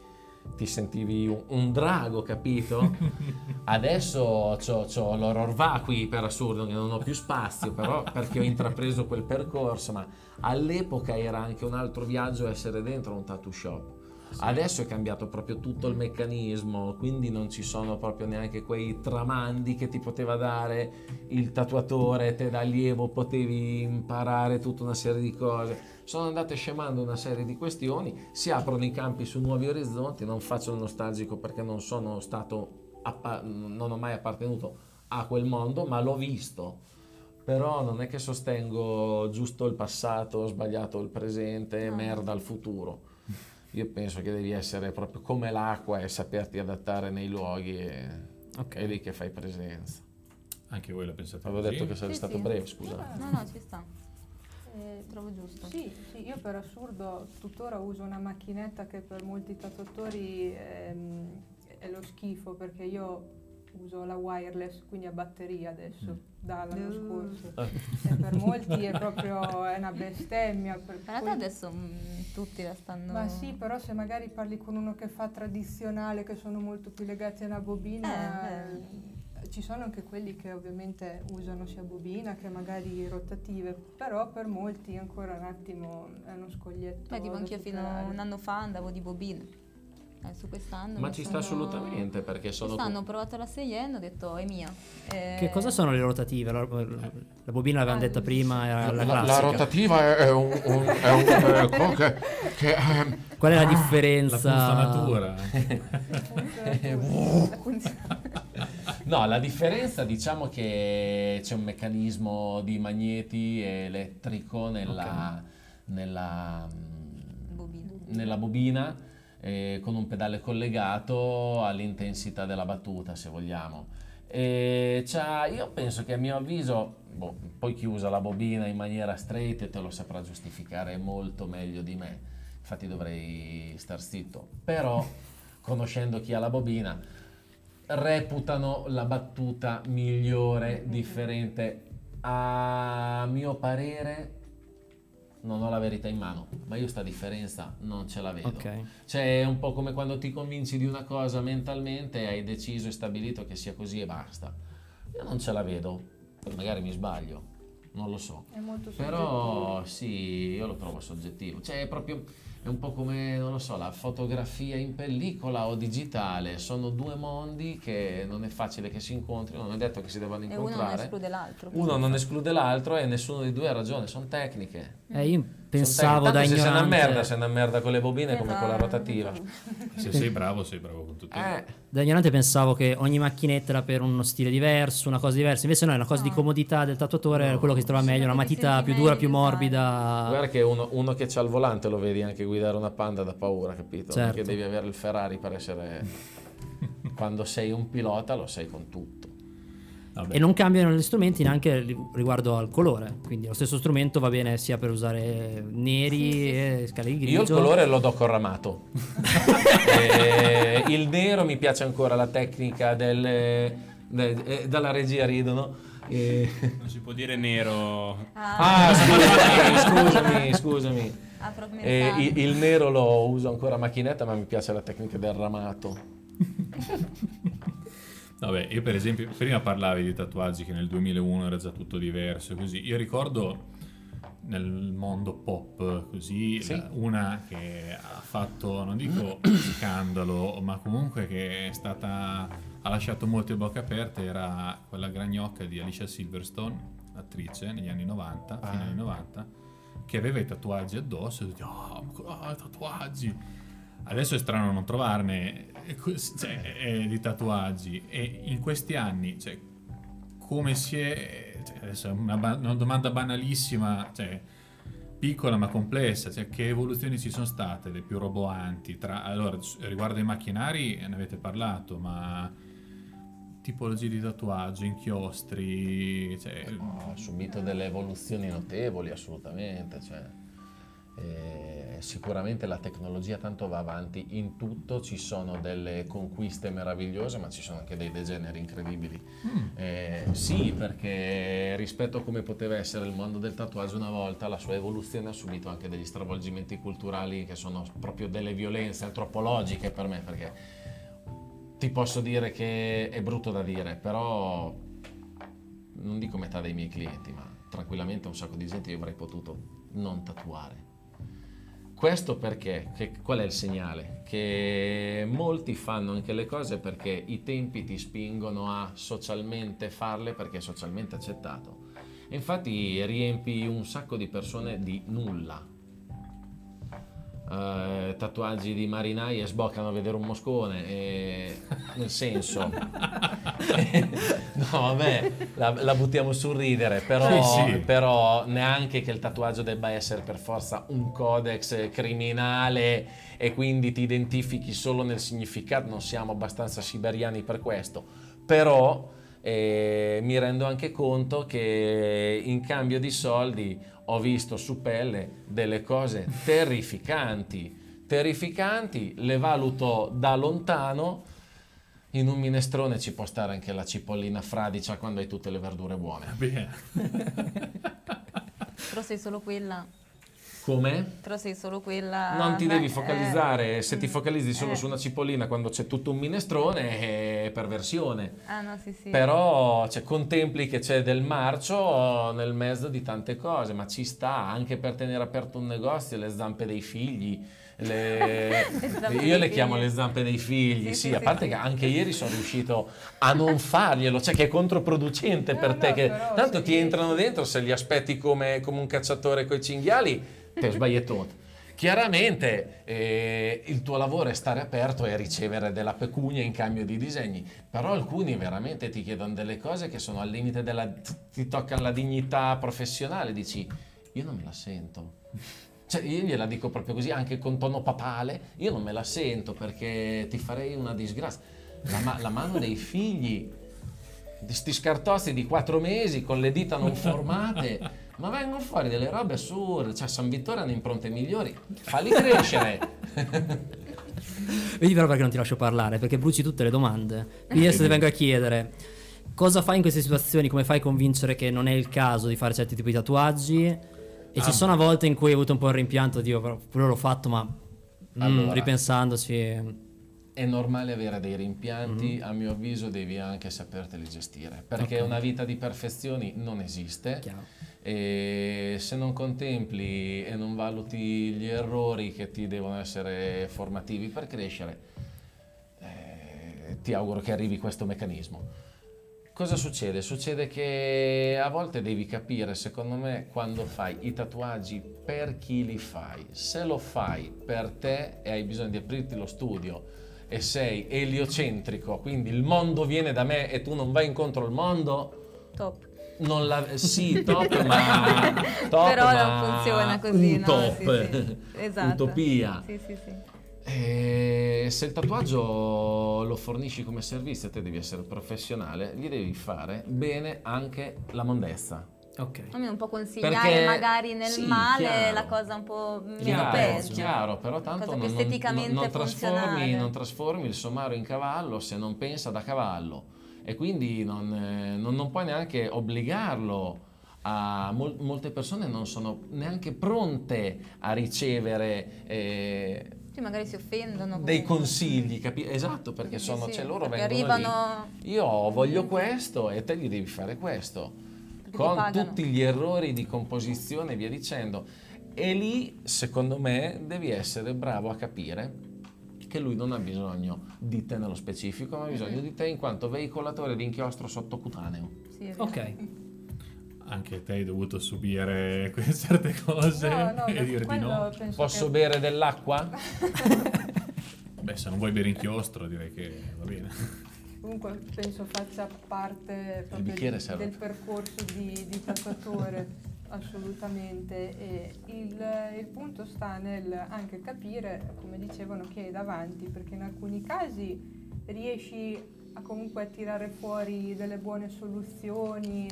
ti sentivi un, un drago, capito? [LAUGHS] Adesso c'ho, c'ho l'horror vacui per assurdo, che non ho più spazio, però perché ho intrapreso quel percorso, ma all'epoca era anche un altro viaggio essere dentro un tattoo shop. Adesso è cambiato proprio tutto il meccanismo, quindi non ci sono proprio neanche quei tramandi che ti poteva dare il tatuatore, te da allievo potevi imparare tutta una serie di cose. Sono andate scemando una serie di questioni, si aprono i campi su nuovi orizzonti, non faccio il nostalgico perché non sono stato, appa- non ho mai appartenuto a quel mondo, ma l'ho visto. Però non è che sostengo giusto il passato, sbagliato il presente, No. merda il futuro. Io penso che devi essere proprio come l'acqua e saperti adattare nei luoghi e Ok. è lì che fai presenza. Anche voi la pensate Avevo così? detto che sarei Sì, stato sì. breve, scusate. No, no, ci sta. Eh, trovo giusto. Sì, sì, io per assurdo tuttora uso una macchinetta che per molti tatuatori ehm, è lo schifo perché io uso la wireless, quindi a batteria adesso, dall'anno Uh. scorso. Ah. E per molti è proprio è una bestemmia. Per In realtà adesso mm, tutti la stanno... Ma sì, però se magari parli con uno che fa tradizionale, che sono molto più legati a una bobina, Eh, eh, ci sono anche quelli che ovviamente usano sia bobina che magari rotative, però per molti ancora un attimo è uno scoglietto. Beh, tipo anch'io fino a un anno fa andavo di bobine. Adesso quest'anno Ma ci sta sono- assolutamente perché sono... Quest'anno ho provato la Seiyen ho detto è mia. Eh, Che cosa sono le rotative? La, la bobina l'avevamo Ah, detta prima, era la, La, la rotativa è, è un, un- è un [LAUGHS] eh, co- che, che, ehm, Qual è la La differenza? La funzione- [LAUGHS] [LAUGHS] No, la differenza diciamo che c'è un meccanismo di magneti elettrico nella, nella, mm, Bobina. nella bobina eh, con un pedale collegato all'intensità della battuta, se vogliamo. Io penso che a mio avviso, boh, poi chi usa la bobina in maniera straight te lo saprà giustificare molto meglio di me, infatti dovrei star zitto, però [LAUGHS] conoscendo chi ha la bobina reputano la battuta migliore, differente. A mio parere non ho la verità in mano, ma io sta differenza non ce la vedo. Ok. Cioè è un po' come quando ti convinci di una cosa mentalmente e hai deciso e stabilito che sia così e basta. Io non ce la vedo, poi magari mi sbaglio, non lo so. è molto Però sì, io lo trovo soggettivo. Cioè è proprio, è un po' come, non lo so, la fotografia in pellicola o digitale. Sono due mondi che non è facile che si incontrino, non è detto che si debbano E uno non incontrare. esclude l'altro. Uno non esclude l'altro e nessuno dei due ha ragione, sono tecniche. Eh, io pensavo da Tanto se sei una ignorante, merda, sei una merda con le bobine come con la Esatto. rotativa. Se sei bravo, sei bravo con tutti. Eh, da ignorante pensavo che ogni macchinetta era per uno stile diverso, una cosa diversa. Invece no, è una cosa di No. comodità del tatuatore, era quello che si trova meglio, una matita più dura, più morbida. guarda che uno, uno che c'ha il volante lo vedi anche guidare una panda da paura, capito? Certo. Perché devi avere il Ferrari per essere... [LAUGHS] Quando sei un pilota lo sei con tutto. Vabbè. E non cambiano gli strumenti neanche riguardo al colore, quindi lo stesso strumento va bene sia per usare neri e scale di grigio. Io il colore lo do corramato. [LAUGHS] Eh, il nero mi piace ancora la tecnica del, de- eh, dalla regia ridono. Eh, Non si può dire nero. Ah, ah, [LAUGHS] scusami, scusami, scusami. ah, Eh, il, il nero lo uso ancora a macchinetta, ma mi piace la tecnica del ramato. [LAUGHS] Vabbè, io per esempio, prima parlavi di tatuaggi che nel 2001 era già tutto diverso, così. Io ricordo nel mondo pop, così, Sì. una che ha fatto, non dico [CLEARS THROAT] scandalo, ma comunque che è stata, ha lasciato molte bocche aperte, era quella gragnocca di Alicia Silverstone, attrice, negli anni 90, fine Ah. anni 90, che aveva i tatuaggi addosso, e tutti, oh, ma ah, tatuaggi! Adesso è strano non trovarne eh, cioè, eh, di tatuaggi e in questi anni, cioè, come si è... cioè, è una, ba- una domanda banalissima, cioè, piccola ma complessa, cioè, che evoluzioni ci sono state, le più roboanti? Tra, allora, riguardo ai macchinari ne avete parlato, ma tipologie di tatuaggio, inchiostri, cioè, Ha subito delle evoluzioni notevoli, assolutamente. cioè, eh, sicuramente la tecnologia tanto va avanti in tutto, ci sono delle conquiste meravigliose, ma ci sono anche dei degeneri incredibili. Eh, sì, perché rispetto a come poteva essere il mondo del tatuaggio una volta, la sua evoluzione ha subito anche degli stravolgimenti culturali che sono proprio delle violenze antropologiche per me, perché ti posso dire che è brutto da dire, però non dico metà dei miei clienti, ma tranquillamente un sacco di gente io avrei potuto non tatuare. Questo perché? Che- qual è il segnale? Che molti fanno anche le cose perché i tempi ti spingono a socialmente farle perché è socialmente accettato. E infatti riempi un sacco di persone di nulla. Eh, tatuaggi di marinai e sboccano a vedere un moscone, e- nel senso, [LAUGHS] no, vabbè, la, la buttiamo sul ridere, però, Sì, sì. però neanche che il tatuaggio debba essere per forza un codex criminale e quindi ti identifichi solo nel significato, non siamo abbastanza siberiani per questo, però eh, mi rendo anche conto che in cambio di soldi ho visto su pelle delle cose terrificanti, terrificanti, le valuto da lontano. In un minestrone ci può stare anche la cipollina fradicia quando hai tutte le verdure buone. bene. Però sei solo quella. Com'è? Però sei solo quella. Non ti devi eh, focalizzare, se ti focalizzi solo eh. su una cipollina quando c'è tutto un minestrone è perversione. Ah, no, sì, sì. Però cioè, contempli che c'è del marcio nel mezzo di tante cose, ma ci sta anche per tenere aperto un negozio, le zampe dei figli. le- [LAUGHS] Le Io le chiamo figli. le zampe dei figli, Sì, sì, sì, a parte sì. che anche ieri sono riuscito a non farglielo, cioè che è controproducente No, per te, no, che tanto ti entrano dentro, se li aspetti come, come un cacciatore coi cinghiali, te sbagliettone. Chiaramente eh, il tuo lavoro è stare aperto e ricevere della pecunia in cambio di disegni, però alcuni veramente ti chiedono delle cose che sono al limite della... ti toccano la dignità professionale, dici io non me la sento. Cioè, io gliela dico proprio così, anche con tono papale, io non me la sento perché ti farei una disgrazia. La, ma- la mano dei figli, di sti scartozzi di quattro mesi con le dita non formate, [LAUGHS] ma vengono fuori delle robe assurde. Cioè, San Vittore hanno impronte migliori, falli crescere. Vedi però perché non ti lascio parlare, perché bruci tutte le domande. Quindi adesso ti vengo a chiedere cosa fai in queste situazioni, come fai a convincere che non è il caso di fare certi tipi di tatuaggi? E ci Ah, sono volte in cui hai avuto un po' il rimpianto, Dio, però pure l'ho fatto, ma mm, Allora. ripensandoci... È normale avere dei rimpianti, a mio avviso devi anche saperteli gestire, perché Ok. una vita di perfezioni non esiste. Chiaro. E se non contempli e non valuti gli errori che ti devono essere formativi per crescere, eh, ti auguro che arrivi questo meccanismo. Cosa succede? Succede che a volte devi capire, secondo me, quando fai i tatuaggi per chi li fai. Se lo fai per te e hai bisogno di aprirti lo studio e sei eliocentrico, quindi il mondo viene da me e tu non vai incontro al mondo, Top. non la, sì, [LAUGHS] top, ma top, Però ma non funziona così, un no? top, Sì, sì. Esatto. utopia. Sì, sì, sì. E se il tatuaggio lo fornisci come servizio, te devi essere professionale, gli devi fare bene anche la mondezza. Ok. Almeno un po' consigliare Perché- magari nel sì, male chiaro. la cosa un po' meno peggio. chiaro, però tanto non, non- non trasformi, non trasformi il somaro in cavallo se non pensa da cavallo e quindi non, eh, non- non puoi neanche obbligarlo a mol- molte persone non sono neanche pronte a ricevere eh, Sì, magari si offendono. dei consigli, capi- esatto, perché sono, sì, cioè loro perché vengono lì. arrivano- Io voglio questo e te gli devi fare questo, con tutti gli errori di composizione e via dicendo. E lì, secondo me, devi essere bravo a capire che lui non ha bisogno di te nello specifico, ma ha bisogno di te in quanto veicolatore di inchiostro sottocutaneo. Sì. Ok. [LAUGHS] Anche te hai dovuto subire certe cose No, no, e dire di no. Posso che- bere dell'acqua? [LAUGHS] Beh, se non vuoi bere inchiostro direi che va bene. Comunque penso faccia parte serve. del percorso di, di tatuatore, [LAUGHS] assolutamente. E il, il punto sta nel anche capire, come dicevano, chi hai davanti, perché in alcuni casi riesci a comunque tirare fuori delle buone soluzioni.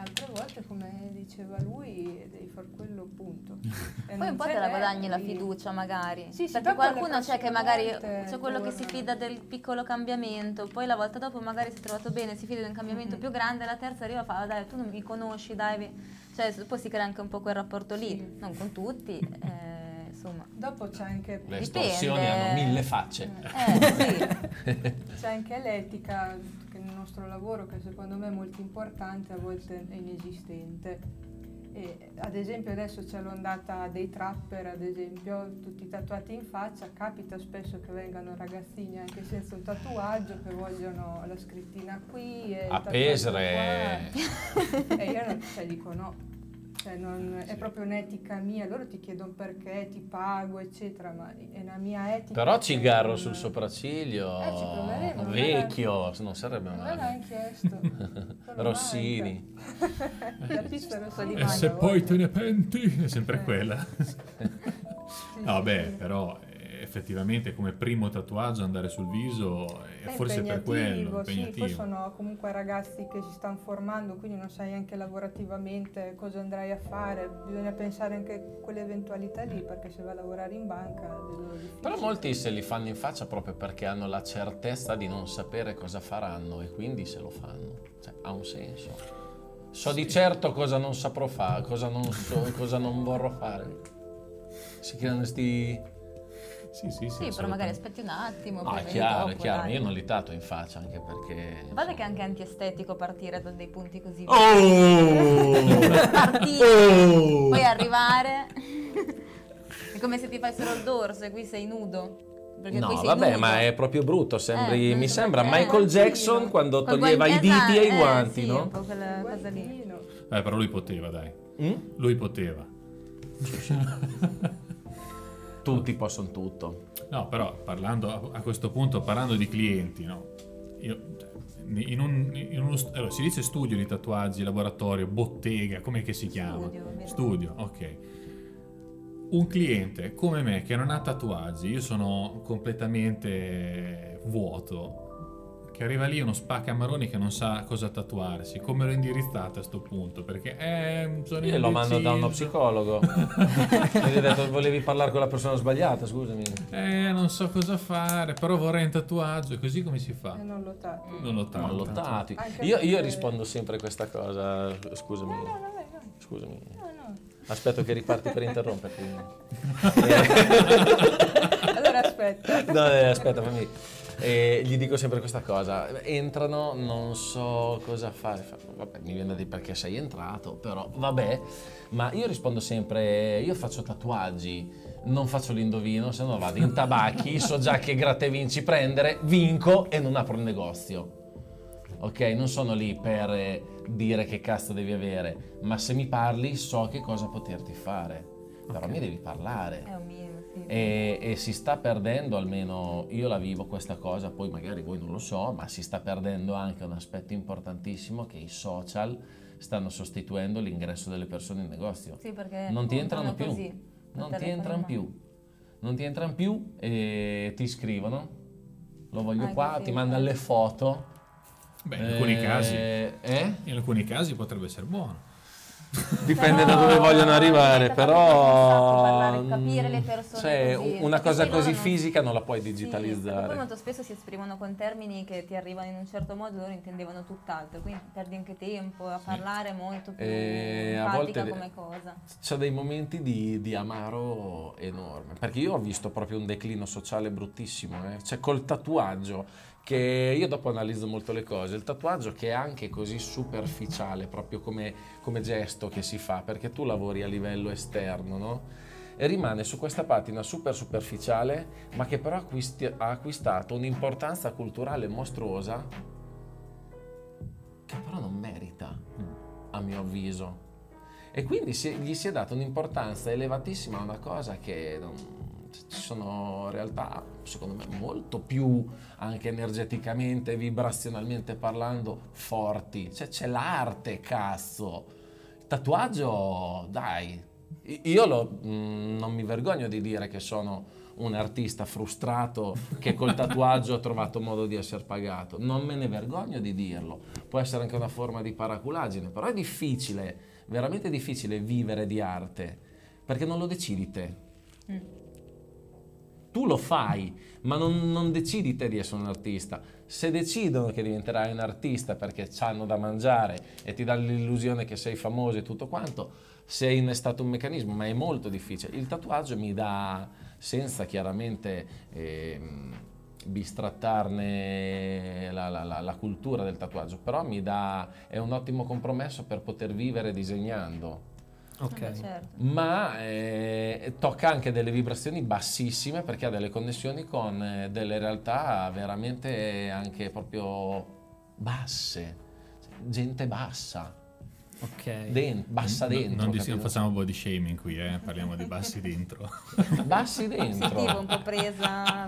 Altre volte, come diceva lui, devi far quello punto. [LAUGHS] E Poi un po' te la guadagni la fiducia magari. Sì, sì, Perché qualcuno c'è che magari c'è quello che si fida del piccolo cambiamento, poi la volta dopo magari si è trovato bene, si fida di un cambiamento Mhm. più grande, la terza arriva e fa "Ah, dai tu non mi conosci, dai. vi-". Cioè poi si crea anche un po' quel rapporto lì, Sì. non con tutti, eh, insomma. Dopo c'è anche, Le estorsioni hanno mille facce. Eh sì. [LAUGHS] c'è anche l'etica nel nostro lavoro, che secondo me è molto importante, a volte è inesistente. E, ad esempio adesso c'è l'ondata dei trapper, ad esempio, tutti tatuati in faccia, capita spesso che vengano ragazzini anche senza un tatuaggio che vogliono la scrittina qui e A qua. [LAUGHS] E io non, cioè, dico no, cioè, non- è proprio un'etica mia, loro ti chiedono perché, ti pago, eccetera, ma è una mia etica. Però cigarro non- sul sopracciglio, Eh, ci proveremo, vecchio, non sarebbe Non me l'ha male. chiesto. [LAUGHS] Rossini. manca. [LAUGHS] La pista Rossini E se poi te ne penti, è sempre Eh. quella. [LAUGHS] Sì, No, sì, beh, sì. però effettivamente come primo tatuaggio andare sul viso è È forse per quello, impegnativo, Sì, poi sono comunque ragazzi che si stanno formando, quindi non sai anche lavorativamente cosa andrai a fare. Bisogna pensare anche a quelle eventualità lì, perché se vai a lavorare in banca. Però molti se li fanno in faccia proprio perché hanno la certezza di non sapere cosa faranno e quindi se lo fanno. Cioè, ha un senso. So di certo cosa non saprò fare, cosa non, so, cosa non vorrò fare. Si creano sti... Sì, sì, sì. Sì, però magari aspetti un attimo. Vedi chiaro, dopo, chiaro. dai. Io non li tatuo in faccia anche perché... A parte che è anche antiestetico partire da dei punti così Oh! partire, poi arrivare. [LAUGHS] è come se ti fai solo il dorso e qui sei nudo. Perché No, vabbè, nudo. ma è proprio brutto. Sembri, Eh, mi sembra Michael eh, Jackson sì, quando toglieva i diti esatto, e i eh, guanti, sì, no? un po' quella cosa lì. Eh, però lui poteva, dai. Mm? Lui poteva. [LAUGHS] Tutti possono tutto. No, però parlando a, questo punto, parlando di clienti, no? Io, cioè, in un, in uno allora, si dice studio di tatuaggi, laboratorio, bottega, come che si chiama? Studio. Studio, ok. Un cliente come me che non ha tatuaggi, io sono completamente vuoto, che arriva lì uno spaccamaroni che non sa cosa tatuarsi, come lo indirizzate a sto punto? Perché eh, sono Io lo mando da uno psicologo. [LAUGHS] Mi hai detto volevi parlare con la persona sbagliata, scusami. Eh, non so cosa fare, però vorrei un tatuaggio. E così come si fa? E non lo tatti. Non tatuati. Anche Io, io rispondo sempre questa cosa. Scusami. No, no, no, vai, vai. Scusami. No, no. Aspetto che riparti per interromperti. [LAUGHS] Allora aspetta. No, eh, aspetta, fammi. Eh, gli dico sempre questa cosa. Entrano, non so cosa fare. Fa- Vabbè, mi viene da dire perché sei entrato, però vabbè. Ma io rispondo sempre: io faccio tatuaggi, non faccio l'indovino, se no vado in tabacchi, so già che gratta e vinci prendere, vinco e non apro il negozio. Ok, non sono lì per eh, dire che cazzo devi avere, ma se mi parli so che cosa poterti fare. Però mi devi parlare. È un sì. E, e si sta perdendo, almeno io la vivo questa cosa, poi magari voi non lo so, ma si sta perdendo anche un aspetto importantissimo che i social stanno sostituendo l'ingresso delle persone in negozio. Sì, perché Non ti entrano più, così, non ti entrano più, non ti entrano più e ti scrivono, lo voglio Anche qua, sì, ti mandano le foto. Beh, in alcuni Eh, casi. eh? In alcuni casi potrebbe essere buono. Dipende da dove vogliono arrivare, però parlare, capire le persone cioè, così. una cosa così non- fisica non la puoi Sì, digitalizzare. poi molto spesso si esprimono con termini che ti arrivano in un certo modo, loro intendevano tutt'altro, quindi perdi anche tempo a parlare molto più E a empatica volte- come cosa. C'è dei momenti di, di amaro enorme, perché io ho visto proprio un declino sociale bruttissimo, eh. cioè col tatuaggio, che io dopo analizzo molto le cose, il tatuaggio che è anche così superficiale, proprio come, come gesto che si fa, perché tu lavori a livello esterno, no? E rimane su questa patina super superficiale, ma che però acquisti- ha acquistato un'importanza culturale mostruosa, che però non merita, a mio avviso. E quindi si- gli si è data un'importanza elevatissima a una cosa che non- ci sono realtà, secondo me, molto più anche energeticamente, vibrazionalmente parlando, forti. Cioè c'è l'arte, cazzo. Il tatuaggio, dai. Io lo- mh, non mi vergogno di dire che sono un artista frustrato che col [LAUGHS] tatuaggio ha trovato modo di essere pagato. Non me ne vergogno di dirlo. Può essere anche una forma di paraculaggine, però è difficile, veramente difficile vivere di arte, perché non lo decidi te. Tu lo fai, ma non, non decidi te di essere un artista. Se decidono che diventerai un artista perché hanno da mangiare e ti danno l'illusione che sei famoso e tutto quanto, sei innestato un meccanismo, ma è molto difficile. Il tatuaggio mi dà, senza chiaramente ehm, bistrattarne la, la- la- la cultura del tatuaggio, però mi dà, è un ottimo compromesso per poter vivere disegnando Ok. Vabbè, certo. ma eh, tocca anche delle vibrazioni bassissime perché ha delle connessioni con eh, delle realtà veramente anche proprio basse, gente bassa, Ok. den- bassa No- dentro. non, dis- non facciamo body shaming qui, eh? parliamo di bassi dentro. [LAUGHS] Bassi Sentivo un dentro. po' presa.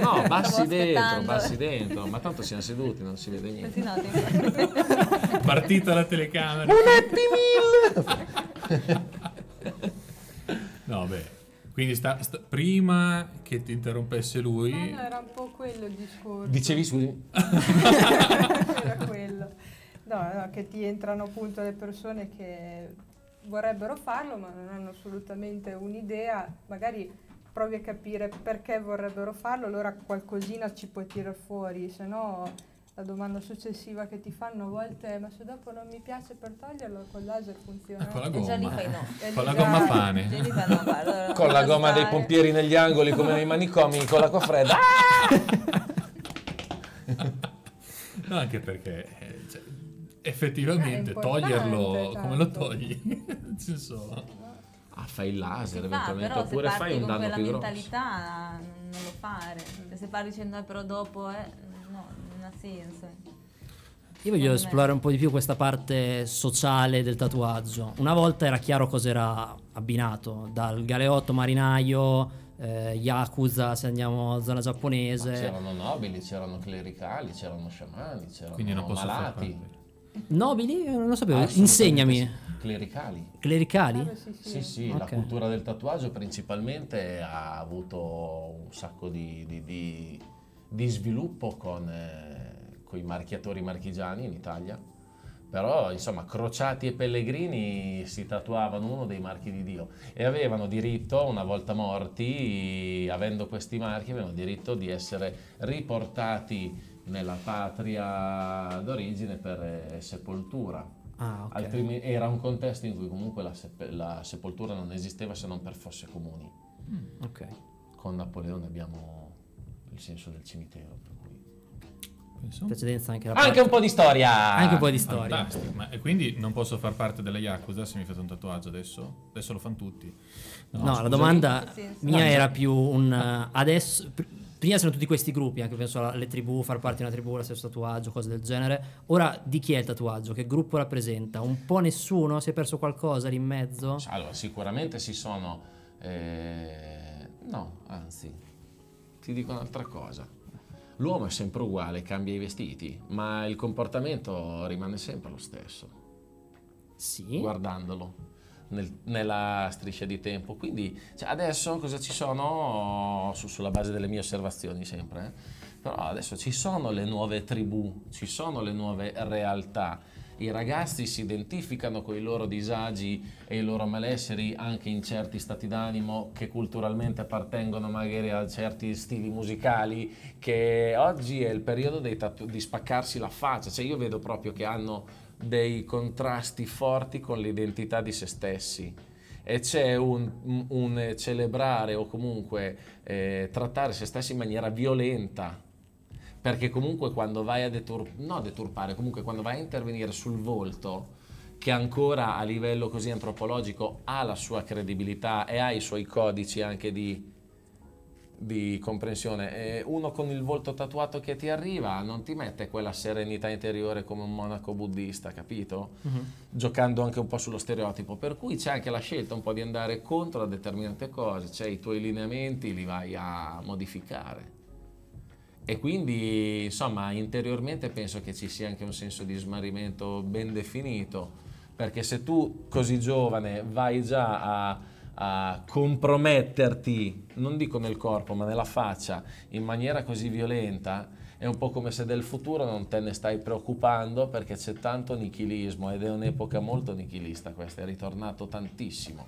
No, bassi dentro, bassi dentro, ma tanto siamo seduti, non si vede niente. Sì, no, ti- Partita la telecamera. [LAUGHS] No, beh. Quindi sta- sta- prima che ti interrompesse lui, No, no, era un po' quello il discorso. Dicevi scusi? [LAUGHS] era quello. No, no, che ti entrano appunto le persone che vorrebbero farlo ma non hanno assolutamente un'idea, magari provi a capire perché vorrebbero farlo, allora qualcosina ci puoi tirare fuori, se no la domanda successiva che ti fanno a volte è ma se dopo non mi piace per toglierlo col laser funziona? con la gomma, no. [LAUGHS] Con la gomma pane. [LAUGHS] no, Con la gomma dei pompieri negli angoli come nei manicomi con l'acqua fredda. [LAUGHS] No, anche perché eh, cioè, effettivamente È importante, toglierlo, come lo tanto. togli? Nel senso, Ah, fai il laser fa, eventualmente, se oppure fai un danno quella più grosso. mentalità non lo fare. Se se parli dicendo "Eh, però dopo eh, no, ha senso. Io voglio esplorare un po' di più questa parte sociale del tatuaggio. Una volta era chiaro cosa era abbinato, dal galeotto marinaio, eh, yakuza se andiamo a zona Ma giapponese. c'erano nobili, c'erano clericali, c'erano sciamani, c'erano quindi non posso malati. Nobili? Eh, Non lo sapevo, Assolutamente insegnami. sì. Clericali. Clericali? Ah, sì, sì. Sì, sì, Ok. la cultura del tatuaggio principalmente ha avuto un sacco di, di- di- di sviluppo con, i marchiatori marchigiani in Italia. Però, insomma, crociati e pellegrini si tatuavano uno dei marchi di Dio e avevano diritto, una volta morti, avendo questi marchi, avevano diritto di essere riportati nella patria d'origine per eh, sepoltura. Ah, ok. Altrimenti era un contesto in cui comunque la, seppe- la sepoltura non esisteva se non per fosse comuni. ok. Con Napoleone abbiamo il senso del cimitero. Penso. Precedenza anche la Anche un po' di storia! Anche un po' di storia. Fantastico. Ma e quindi non posso far parte della Yakuza se mi fate un tatuaggio adesso? Adesso lo fanno tutti. No, la scusami. domanda mia No, era no. più un eh, adesso pr- prima c'erano tutti questi gruppi, anche penso alle tribù, far parte di una tribù, lo stesso tatuaggio, cose del genere. Ora di chi è il tatuaggio? Che gruppo rappresenta? Un po' nessuno? Si è perso qualcosa lì in mezzo? Allora, sicuramente si sono... eh, no, anzi, ti dico un'altra cosa. L'uomo è sempre uguale, cambia i vestiti, ma il comportamento rimane sempre lo stesso. Sì. guardandolo nel- nella striscia di tempo. Quindi cioè, adesso cosa ci sono, su- sulla base delle mie osservazioni sempre, eh, però adesso ci sono le nuove tribù, ci sono le nuove realtà. I ragazzi si identificano con i loro disagi e i loro malesseri anche in certi stati d'animo che culturalmente appartengono magari a certi stili musicali che oggi è il periodo tatu- di spaccarsi la faccia, cioè io vedo proprio che hanno dei contrasti forti con l'identità di se stessi. E c'è un, un- un celebrare o comunque eh, trattare se stessi in maniera violenta perché comunque quando vai a detur- no, deturpare, comunque quando vai a intervenire sul volto che ancora a livello così antropologico ha la sua credibilità e ha i suoi codici anche di, di comprensione. E uno con il volto tatuato che ti arriva non ti mette quella serenità interiore come un monaco buddista, capito? Mhm. Giocando anche un po' sullo stereotipo. Per cui c'è anche la scelta un po' di andare contro a determinate cose, cioè i tuoi lineamenti li vai a modificare. E quindi, insomma, interiormente penso che ci sia anche un senso di smarrimento ben definito, perché se tu così giovane vai già a, a comprometterti, non dico nel corpo, ma nella faccia, in maniera così violenta, è un po' come se del futuro non te ne stai preoccupando perché c'è tanto nichilismo ed è un'epoca molto nichilista questa, è ritornato tantissimo.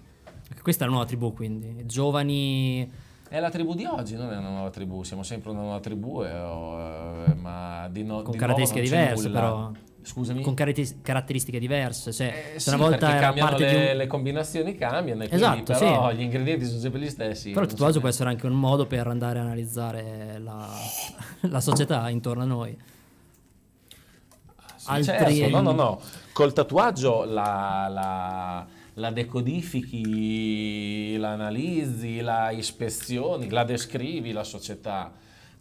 Questa è la nuova tribù, quindi. Giovani. È la tribù di oggi, non è una nuova tribù, siamo sempre una nuova tribù, eh, oh, eh, ma di, no, Con di caratteristiche diverse, però. Scusami? Con caratteri- caratteristiche diverse. Cioè, Eh, sì, una volta perché era cambiano parte le, di un. le combinazioni cambiano, Esatto, però sì. gli ingredienti sono sempre gli stessi. Però il tatuaggio so può essere anche un modo per andare a analizzare la, [LAUGHS] la società intorno a noi. Altri. Certo, no, no, no. Col tatuaggio la, la, la decodifichi, la analizzi, la ispezioni, la descrivi la società,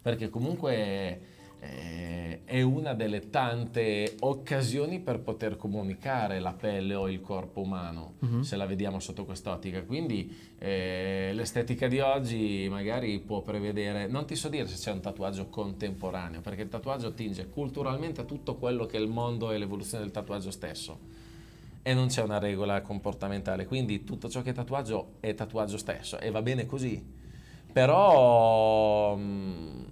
perché comunque eh, è una delle tante occasioni per poter comunicare la pelle o il corpo umano, Mhm. se la vediamo sotto quest'ottica. Quindi eh, l'estetica di oggi magari può prevedere, non ti so dire se c'è un tatuaggio contemporaneo, perché il tatuaggio tinge culturalmente a tutto quello che è il mondo e l'evoluzione del tatuaggio stesso. E non c'è una regola comportamentale, quindi tutto ciò che è tatuaggio è tatuaggio stesso e va bene così. Però mm,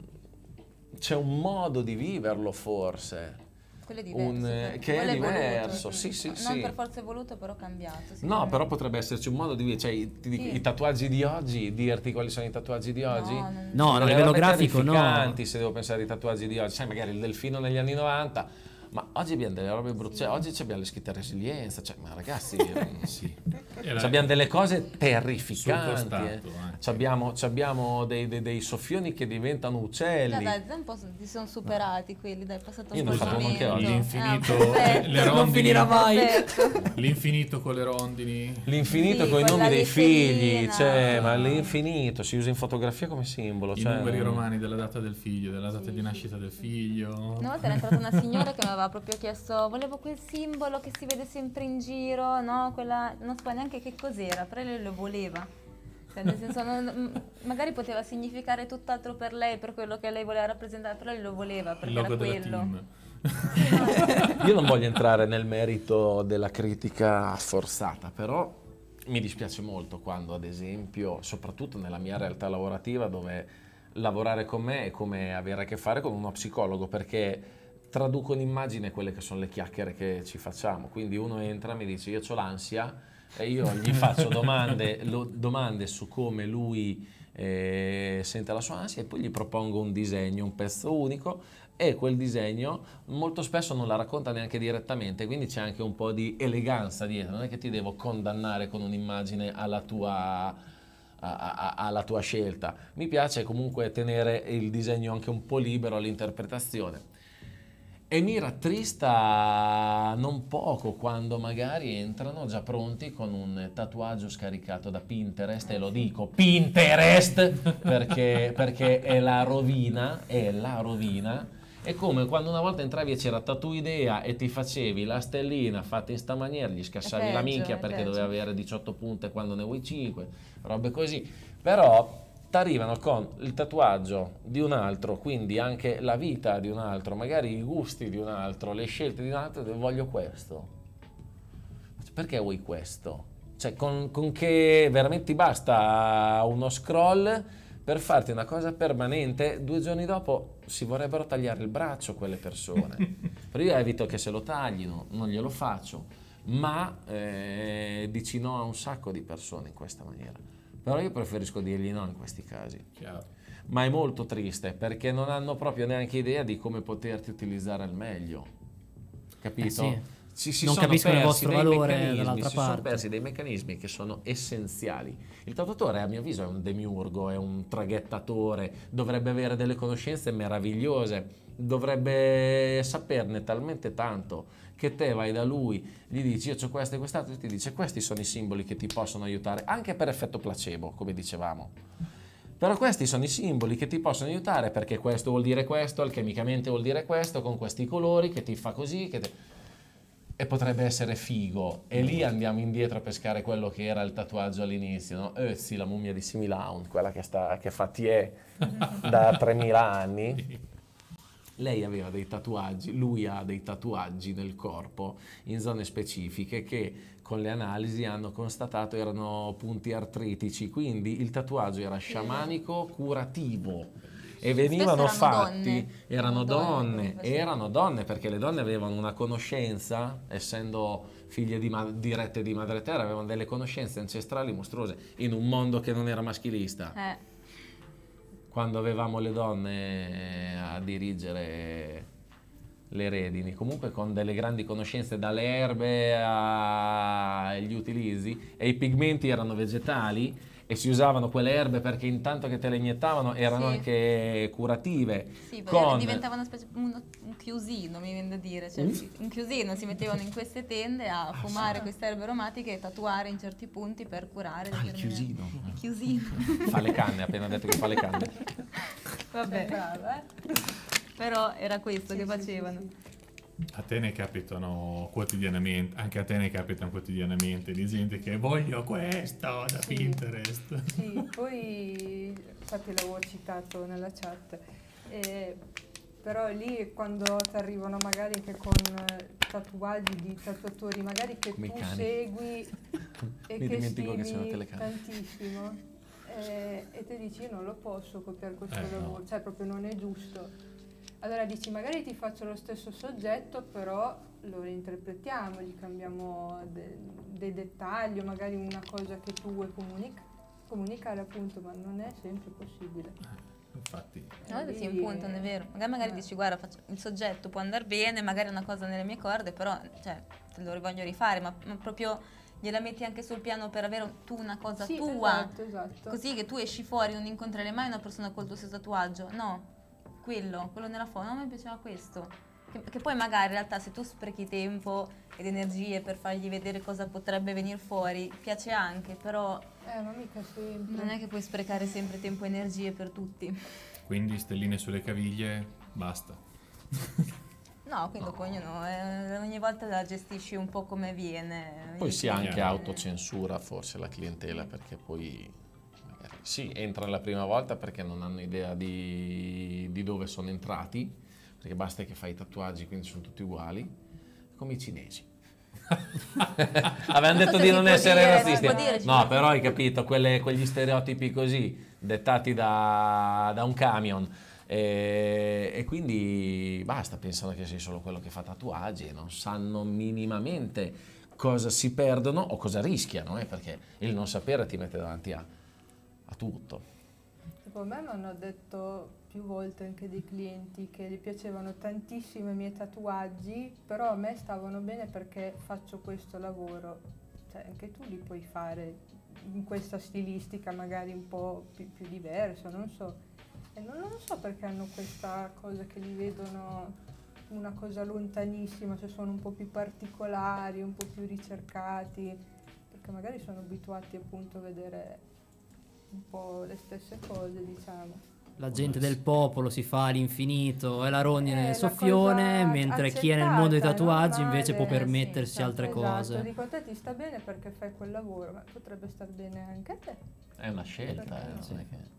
c'è un modo di viverlo forse. Quello è diverso. Un, eh, che è quello voluto. diverso, sì, sì, Non sì. per forza è voluto, però cambiato. No, però potrebbe esserci un modo di vivere, cioè i, dico, Sì. i tatuaggi di oggi, dirti quali sono i tatuaggi di oggi? No, non- No, a livello grafico no. se devo pensare ai tatuaggi di oggi, sai magari il delfino negli anni 90, ma oggi abbiamo delle robe brutte, cioè, oggi ci abbiamo le scritte resilienza, cioè, ma ragazzi, [LAUGHS] sì. Abbiamo delle cose terrificanti, costato, eh. Ci abbiamo, ci abbiamo dei, dei- dei soffioni che diventano uccelli. Dai, dai, dai, un po' si sono superati quelli, dai, è passato Io un po' di oggi. L'infinito, Ah, le Non rondini, finirà mai. L'infinito con le rondini. L'infinito Sì, con i nomi dei figli, cioè, ma l'infinito si usa in fotografia come simbolo. I cioè, numeri romani della data del figlio, della data Sì, di sì, nascita sì, del sì. figlio. Una volta era entrata una signora che [LAUGHS] mi aveva proprio chiesto, volevo quel simbolo che si vede sempre in giro, no? Quella, non so neanche che cos'era, però lei lo voleva. Cioè, nel senso, non- magari poteva significare tutt'altro per lei, per quello che lei voleva rappresentare, però lei lo voleva Il perché logo era della quello. team. [LAUGHS] Io non voglio entrare nel merito della critica forzata, però mi dispiace molto quando, ad esempio, soprattutto nella mia realtà lavorativa, dove lavorare con me è come avere a che fare con uno psicologo, perché traduco in immagine quelle che sono le chiacchiere che ci facciamo. Quindi uno entra e mi dice io ho l'ansia e io gli faccio domande, lo- domande su come lui eh, sente la sua ansia e poi gli propongo un disegno, un pezzo unico e quel disegno molto spesso non la racconta neanche direttamente, quindi c'è anche un po' di eleganza dietro, non è che ti devo condannare con un'immagine alla tua, alla tua scelta. Mi piace comunque tenere il disegno anche un po' libero all'interpretazione. E mi rattrista non poco quando magari entrano già pronti con un tatuaggio scaricato da Pinterest, e lo dico Pinterest perché, perché è la rovina, è la rovina. È come quando una volta entravi e c'era Tattoo Idea e ti facevi la stellina fatta in sta maniera, gli scassavi È la peggio, minchia perché peggio. doveva avere 18 punte quando ne vuoi 5, robe così. Però arrivano con il tatuaggio di un altro, quindi anche la vita di un altro, magari i gusti di un altro, le scelte di un altro, e voglio questo. Perché vuoi questo? Cioè, con, con che veramente ti basta uno scroll per farti una cosa permanente, due giorni dopo si vorrebbero tagliare il braccio quelle persone. [LAUGHS] Però io evito che se lo taglino, non glielo faccio, ma eh, dici no a un sacco di persone in questa maniera. Però io preferisco dirgli no in questi casi. Chiaro. Ma è molto triste perché non hanno proprio neanche idea di come poterti utilizzare al meglio. Capito? Eh sì. Ci- si Non sono capiscono il persi vostro dei valore meccanismi, dall'altra si sono parte. persi dei meccanismi che sono essenziali. Il tatuatore, a mio avviso, è un demiurgo, è un traghettatore, dovrebbe avere delle conoscenze meravigliose, dovrebbe saperne talmente tanto che te vai da lui, gli dici io ho questo e quest'altro, e ti dice questi sono i simboli che ti possono aiutare, anche per effetto placebo, come dicevamo. Però questi sono i simboli che ti possono aiutare perché questo vuol dire questo, alchemicamente vuol dire questo, con questi colori che ti fa così. Te- E potrebbe essere figo. E lì andiamo indietro a pescare quello che era il tatuaggio all'inizio, no? Eh sì, la mummia di Similaun, quella che, sta, che fa Tie da 3000 anni. [LAUGHS] lei aveva dei tatuaggi, lui ha dei tatuaggi nel corpo in zone specifiche che con le analisi hanno constatato erano punti artritici, quindi il tatuaggio era sciamanico curativo e venivano erano fatti, donne. erano donne, Donne, erano donne perché le donne avevano una conoscenza, essendo figlie di ma- dirette di madre terra, avevano delle conoscenze ancestrali mostruose in un mondo che non era maschilista. Eh, quando avevamo le donne a dirigere le redini, comunque con delle grandi conoscenze dalle erbe agli utilizzi e i pigmenti erano vegetali e si usavano quelle erbe perché intanto che te le iniettavano erano Sì. anche curative. sì, perché con- diventava una specie, uno- un chiusino, mi viene da dire. Cioè, Un? un chiusino, si mettevano in queste tende Ah, a fumare queste erbe aromatiche e tatuare in certi punti per curare. Ah, il chiusino. Il chiusino. Fa le canne, appena detto che fa le canne. Vabbè, Brava, eh? però era questo Sì, che sì, facevano. A te ne capitano quotidianamente, anche a te ne capitano quotidianamente di gente che voglio questo da Sì. Pinterest. Sì, poi infatti l'avevo citato nella chat, eh, però lì quando ti arrivano magari anche con tatuaggi di tatuatori magari che Come tu cani. segui [LAUGHS] e Mi che dimentico che tantissimo eh, e ti dici io non lo posso copiare questo Eh, no. lavoro, cioè proprio non è giusto. Allora dici magari ti faccio lo stesso soggetto però lo reinterpretiamo, gli cambiamo de- dei dettagli o magari una cosa che tu vuoi comunica- comunicare appunto, ma non è sempre possibile. Infatti, A volte Eh, si lì- impuntano, è vero. Magari, magari eh. dici, guarda, faccio- il soggetto può andare bene, magari è una cosa nelle mie corde, però cioè, te lo voglio rifare, ma, ma proprio gliela metti anche sul piano per avere tu una cosa Sì, tua. esatto, esatto. Così che tu esci fuori, non incontrerai mai una persona col tuo stesso tatuaggio. No, quello, quello nella foto, no, mi piaceva questo. Che, che poi magari in realtà se tu sprechi tempo ed energie per fargli vedere cosa potrebbe venire fuori, piace anche, però Eh, ma mica sempre. non è che puoi sprecare sempre tempo e energie per tutti. quindi stelline sulle caviglie, basta. No, quindi dopo ognuno, eh, ogni volta la gestisci un po' come viene. Poi si ha anche autocensura forse la clientela perché poi sì, entra la prima volta perché non hanno idea di, di dove sono entrati, perché basta che fai i tatuaggi quindi sono tutti uguali, come i cinesi. [LAUGHS] Avevano detto di non essere dire, razzisti. No, però hai capito, quelle- quegli stereotipi così, dettati da, da un camion. E, e quindi basta, pensano che sei solo quello che fa tatuaggi e non sanno minimamente cosa si perdono o cosa rischiano, eh, perché il non sapere ti mette davanti a, a tutto. A me mi hanno detto più volte anche dei clienti che gli piacevano tantissimo i miei tatuaggi, però a me stavano bene perché faccio questo lavoro. Cioè, anche tu li puoi fare in questa stilistica magari un po' più, più diversa, non so. E non, non so perché hanno questa cosa che li vedono una cosa lontanissima, se sono un po' più particolari, un po' più ricercati, perché magari sono abituati appunto a vedere un po' le stesse cose, diciamo. La gente del popolo si fa all'infinito e la rogna Eh, nel soffione, mentre chi è nel mondo dei tatuaggi invece può normale, permettersi sì, altre esatto, cose. dico a te ti sta bene perché fai quel lavoro, ma potrebbe star bene anche a te. È una scelta, eh, non Sì. è che-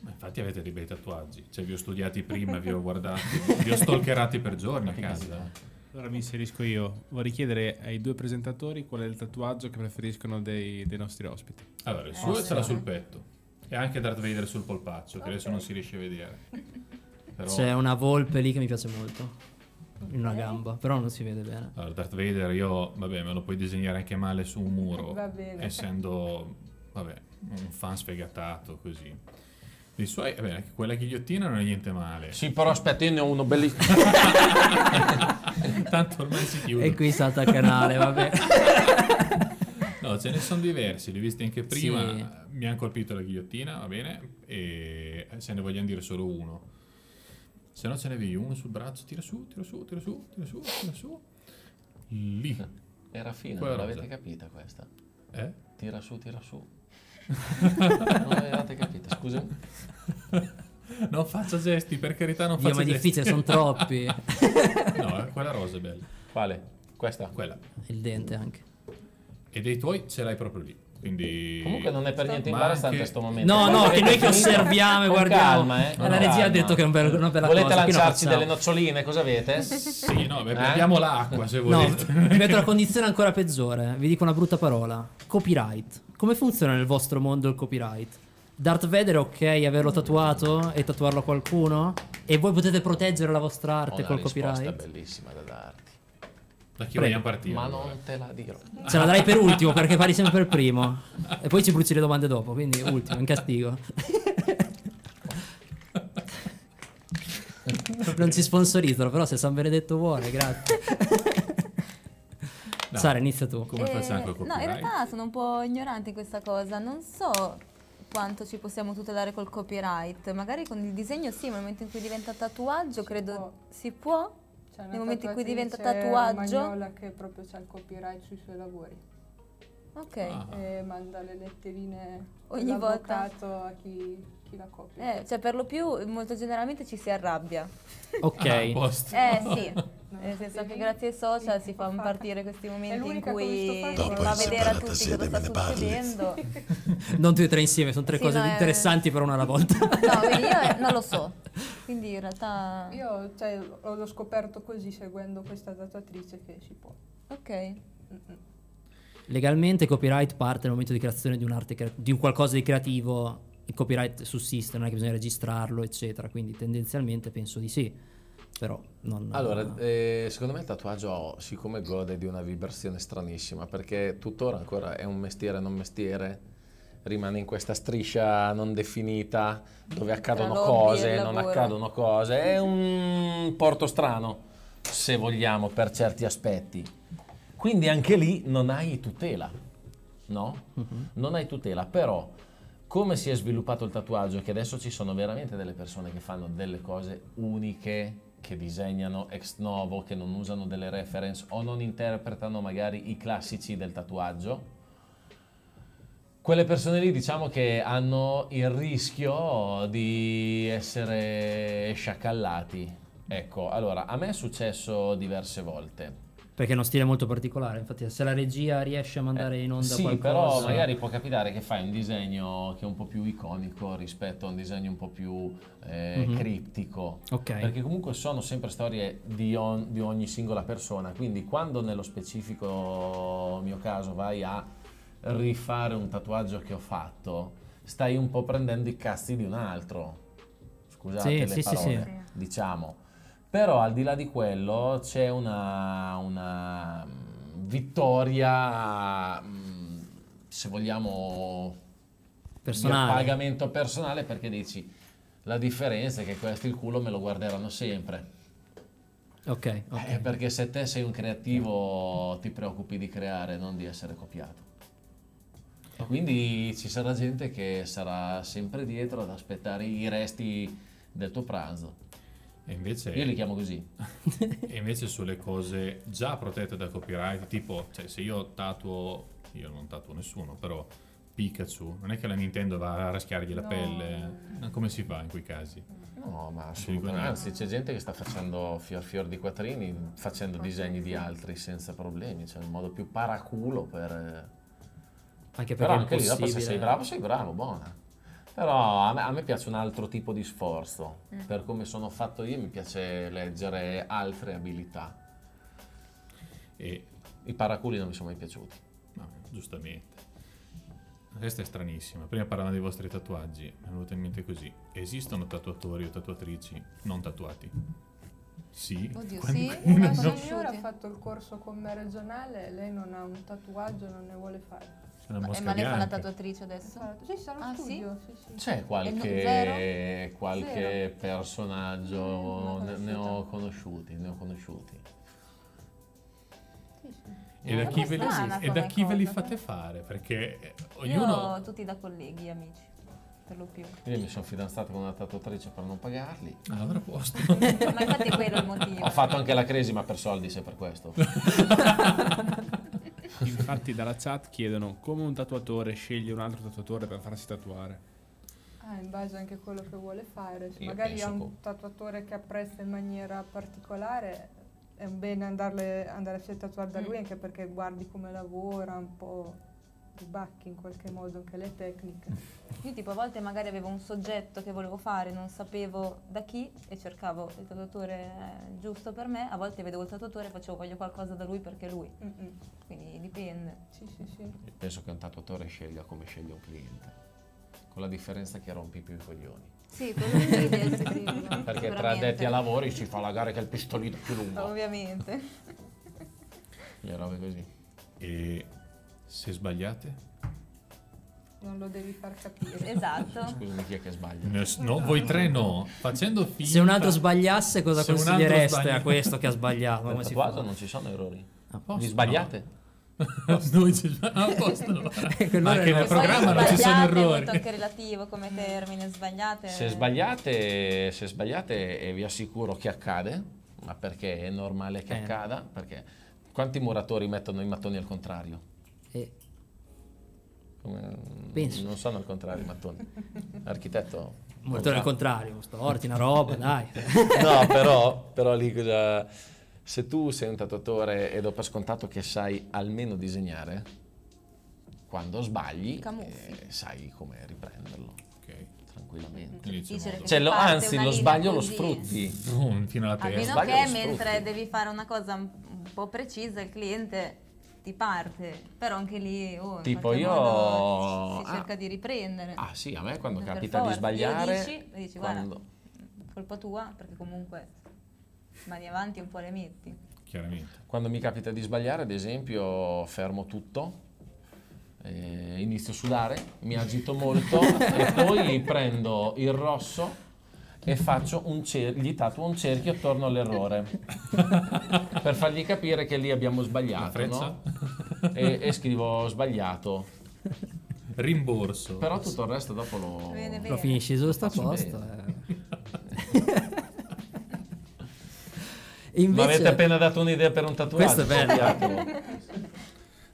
Ma infatti avete dei bei tatuaggi, cioè vi ho studiati prima, vi ho guardati, vi ho stalkerati per giorni a casa. Allora mi inserisco io. Vorrei chiedere ai due presentatori qual è il tatuaggio che preferiscono dei, dei nostri ospiti. Allora, il Eh, suo sì. ce l'ha sul petto e anche Darth Vader sul polpaccio, che adesso non si riesce a vedere. [LAUGHS] Però, C'è una volpe lì che mi piace molto, in una gamba, però non si vede bene. allora, Darth Vader io, vabbè, me lo puoi disegnare anche male su un muro, [LAUGHS] Va bene. essendo, vabbè, un fan sfegatato così. I suoi, vabbè, quella ghigliottina non è niente male. Sì, però aspetta, io ne ho uno bellissimo. [LAUGHS] Tanto ormai si chiude. E qui salta il canale, vabbè. No, ce ne sono diversi, li ho visti anche prima. Sì. Mi hanno colpito la ghigliottina, va bene, e se ne vogliamo dire solo uno. Se no ce ne avevi uno sul braccio, tira su, tira su, tira su, tira su, tira su. Lì. Era fina, Quella non rosa. l'avete capita questa. Eh? Tira su, tira su. Non l'avete capita, scusa. [LAUGHS] Non faccia gesti, per carità non Dio, faccia ma è gesti. difficile, sono troppi. [LAUGHS] No, eh, quella rosa è bella. Quale? Questa? Quella. Il dente anche. E dei tuoi ce l'hai proprio lì. Quindi Comunque non è per niente Ma imbarazzante anche- questo momento. No, Quando no, che noi che osserviamo e guardiamo. calma, eh, La con regia ha calma. detto che è una bella Volete cosa, lo lanciarci delle noccioline? Cosa avete? Sì, no, beh, Eh? abbiamo l'acqua se No, volete. vi metto una condizione ancora peggiore. Vi dico una brutta parola. Copyright. Come funziona nel vostro mondo il copyright? Darth Vader è ok averlo tatuato e tatuarlo a qualcuno? E voi potete proteggere la vostra arte una col copyright? bellissima da darti. Da chi Prego. vogliamo partire? Ma allora? non te la dirò. Ce la darai per ultimo perché pari sempre per primo. E poi ci bruci le domande dopo, quindi ultimo, in castigo. non ci sponsorizzano, però se San Benedetto vuole, grazie. No. Sara, inizia tu. Come facciamo col Eh, No, in copyright? realtà sono un po' ignorante in questa cosa. Non so quanto ci possiamo tutelare col copyright. Magari con il disegno sì, ma nel momento in cui diventa tatuaggio, credo può. si può. C'è una Nel momento in cui diventa tatuaggio. romagnola che proprio c'ha il copyright sui suoi lavori. Ok. Ah. E manda le letterine Ogni volta. a chi, chi la copia. Eh, cioè per lo più molto generalmente ci si arrabbia. Ok. Ah. Eh sì, [LAUGHS] nel senso che grazie ai social Sì, si fanno partire questi momenti in cui si fa vedere a tutti cosa sta ne parli. succedendo. [LAUGHS] Non tutti e tre insieme, sono tre Sì, cose no, è- interessanti per una alla volta. No, io [LAUGHS] non lo so. Quindi in realtà... Io cioè, l'ho scoperto così seguendo questa tatuatrice che si può. Ok. Mm-mm. Legalmente copyright parte nel momento di creazione di un'arte, crea- di un qualcosa di creativo, il copyright sussiste, non è che bisogna registrarlo, eccetera. Quindi tendenzialmente penso di sì. Però non... Allora, eh, secondo me il tatuaggio, siccome gode di una vibrazione stranissima, perché tuttora ancora è un mestiere non mestiere, rimane in questa striscia non definita, dove accadono cose, e non accadono cose, è un porto strano, se vogliamo, per certi aspetti. Quindi anche lì non hai tutela, no? Non hai tutela, però come si è sviluppato il tatuaggio, che adesso ci sono veramente delle persone che fanno delle cose uniche, che disegnano ex novo, che non usano delle reference o non interpretano magari i classici del tatuaggio. Quelle persone lì diciamo che hanno il rischio di essere sciacallati. Ecco, allora, a me è successo diverse volte. Perché è uno stile molto particolare. Infatti, se la regia riesce a mandare in onda Eh, sì, qualcosa... però magari può capitare che fai un disegno che è un po' più iconico rispetto a un disegno un po' più eh, Mhm. criptico. Ok. Perché comunque sono sempre storie di, on- di ogni singola persona, quindi quando nello specifico mio caso vai a rifare un tatuaggio che ho fatto, stai un po' prendendo i cazzi di un altro. Scusate Sì, le sì, parole, sì. diciamo. Però al di là di quello c'è una, una mm, vittoria, mm, se vogliamo, Personale. di pagamento personale perché dici la differenza è che questo il culo me lo guarderanno sempre. Ok. Eh, perché se te sei un creativo ti preoccupi di creare, non di essere copiato. Quindi ci sarà gente che sarà sempre dietro ad aspettare i resti del tuo pranzo. E invece, Io li chiamo così. [LAUGHS] e invece sulle cose già protette da copyright, tipo, cioè, se io tatuo, io non tatuo nessuno, però Pikachu, non è che la Nintendo va a raschiargli la No. pelle. Come si fa in quei casi? No, ma assolutamente. Anzi, c'è gente che sta facendo fior fior di quattrini facendo disegni di altri senza problemi. Cioè, il modo più paraculo per. Anche perché Però anche lì, dopo se sei bravo, sei bravo, buona. Però a me, a me piace un altro tipo di sforzo. Per come sono fatto io, mi piace leggere altre abilità. E, I paraculi non mi sono mai piaciuti. no, giustamente. Questa è stranissima. Prima parlavamo dei vostri tatuaggi, mi è venuto in mente così. Esistono tatuatori o tatuatrici non tatuati? Sì. Oddio, Quando- sì. Una No. signora ha fatto il corso con me regionale, lei non ha un tatuaggio, non ne vuole fare. C'è una Ma, mosca ma lei fa la tatuatrice adesso? Sì, sta allo Ah, sì? studio, sì, sì. C'è E qualche, zero? qualche Zero. personaggio, Mm, ne, ne ho conosciuti, ne ho conosciuti. Sì, sì. E da È chi, ve li, e da chi ve li fate fare? Perché eh, Io ognuno... ho tutti da colleghi, amici, per lo più. Io mi sono fidanzato con una tatuatrice per non pagarli. Ah, allora posto. [LAUGHS] Ma infatti è quello il motivo. Ho fatto anche la cresima per soldi, se per questo. [LAUGHS] [LAUGHS] Infatti dalla chat chiedono come un tatuatore sceglie un altro tatuatore per farsi tatuare. Ah, in base anche a quello che vuole fare. Se Io magari ha un co- tatuatore che apprezza in maniera particolare, è un bene andarle, andare a tatuare da Mm. lui anche perché guardi come lavora un po'. Ribacchi in qualche modo anche le tecniche. Io tipo a volte magari avevo un soggetto che volevo fare, non sapevo da chi e cercavo il tatuatore eh, giusto per me, a volte vedevo il tatuatore e facevo voglio qualcosa da lui perché lui, Mm-mm. quindi dipende. Sì, sì, sì. Penso che un tatuatore scelga come sceglie un cliente, con la differenza che rompi più i coglioni. Sì, quello è esclusivo, [LAUGHS] Perché tra addetti ai lavori si fa la gara che ha il pistolino più lungo. Ovviamente. Le robe così. E se sbagliate? Non lo devi far capire. [LAUGHS] Esatto. Scusami chi è che sbaglia. Ness- No, voi tre no. Facendo finta... Se un altro sbagliasse, cosa Se consigliereste sbaglia- a questo che ha sbagliato? Come si tatuaggio fa? non ci sono errori. A Vi posto. sbagliate? [LAUGHS] Noi ci ah, a posto. [LAUGHS] Ma Quello anche nel programma non ci sono è errori. molto anche relativo come termine, sbagliate. Se sbagliate, se sbagliate e vi assicuro che accade, ma perché è normale che Eh. accada, perché quanti muratori mettono i mattoni al contrario? Eh, Come- Penso. Non sono al contrario mattoni. Architetto? Muratore al contrario, storti, una roba, dai. [LAUGHS] No, però, però lì cosa... Se tu sei un tatuatore e do per scontato che sai almeno disegnare, quando sbagli eh, sai come riprenderlo Ok. tranquillamente. Difficile Cioè, lo- anzi, lo sbaglio lo sfrutti. Fino alla A testa. meno Sbaglio che mentre devi fare una cosa un po' precisa il cliente ti parte, però anche lì oh, Tipo io- modo si ah. cerca di riprendere. Ah sì, a me quando Per capita forza, di sbagliare... Glielo dici, dici quando- guarda, colpa tua perché comunque mani avanti un po' le metti. Chiaramente. Quando mi capita di sbagliare, ad esempio, fermo tutto, eh, inizio a sudare, mi agito molto [LAUGHS] e poi prendo il rosso e faccio un cer- gli tatuo un cerchio attorno all'errore [LAUGHS] per fargli capire che lì abbiamo sbagliato no? e, e scrivo "Ho sbagliato Rimborso. però tutto il resto dopo lo Bene, bene. Lo finisci giusto a Faccio posto. eh. E [LAUGHS] mi invece, avete appena dato un'idea per un tatuaggio Questo è bello.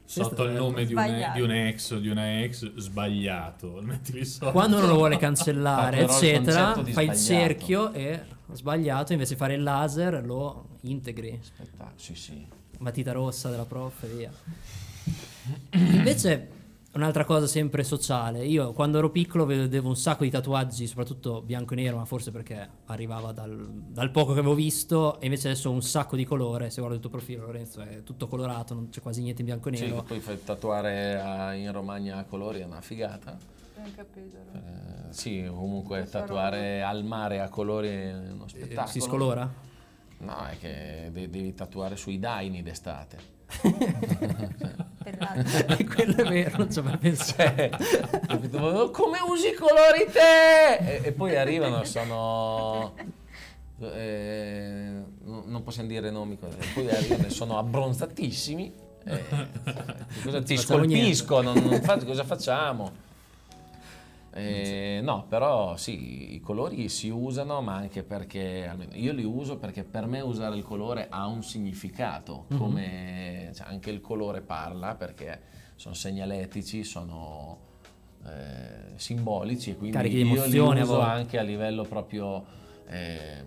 Sotto il nome di un, Sbagliato. di un ex o di una ex sbagliato. [LAUGHS] Quando uno lo vuole cancellare, il eccetera, di fai il cerchio e sbagliato, invece di fare il laser lo integri. Aspetta, sì sì matita rossa della prof e via. Invece, un'altra cosa sempre sociale. Io quando ero piccolo vedevo un sacco di tatuaggi, soprattutto bianco e nero, ma forse perché arrivava dal, dal poco che avevo visto. E invece adesso ho un sacco di colore. Se guardo il tuo profilo, Lorenzo, è tutto colorato, non c'è quasi niente in bianco e Sì, nero. poi fai tatuare a- in Romagna a colori è una figata. Anche a Pesaro. Eh, sì, comunque Questa tatuare al mare a colori è uno Eh, spettacolo. si scolora? No, è che de- devi tatuare sui daini d'estate. E [LAUGHS] quello è vero, non ci ho mai pensato. Cioè, capito? "Oh, come usi i colori te? E, e poi arrivano, sono... eh, no- non possiamo dire nomi, poi arrivano sono abbronzatissimi. eh, [LAUGHS] cosa ti Facciamo scolpiscono, non fa- cosa facciamo? Eh, no, però sì, i colori si usano, ma anche perché almeno io li uso perché per me usare il colore ha un significato, come cioè, anche il colore parla perché sono segnaletici, sono eh, simbolici e quindi Carichi io li emozione uso anche a livello proprio ehm,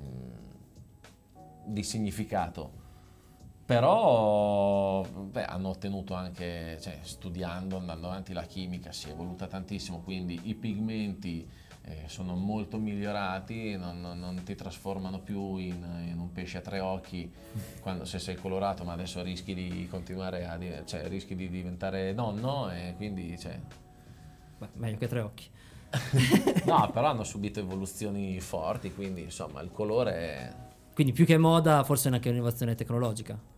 di significato. Però beh, hanno ottenuto anche, cioè, studiando, andando avanti, la chimica si è evoluta tantissimo, quindi i pigmenti eh, sono molto migliorati, non, non- non ti trasformano più in, in un pesce a tre occhi [LAUGHS] quando, se sei colorato, ma adesso rischi di continuare a, cioè, rischi di diventare nonno e quindi, cioè, Beh, meglio che tre occhi. [LAUGHS] no, però [LAUGHS] hanno subito evoluzioni forti, quindi insomma il colore è... Quindi più che moda, forse è anche un'innovazione tecnologica.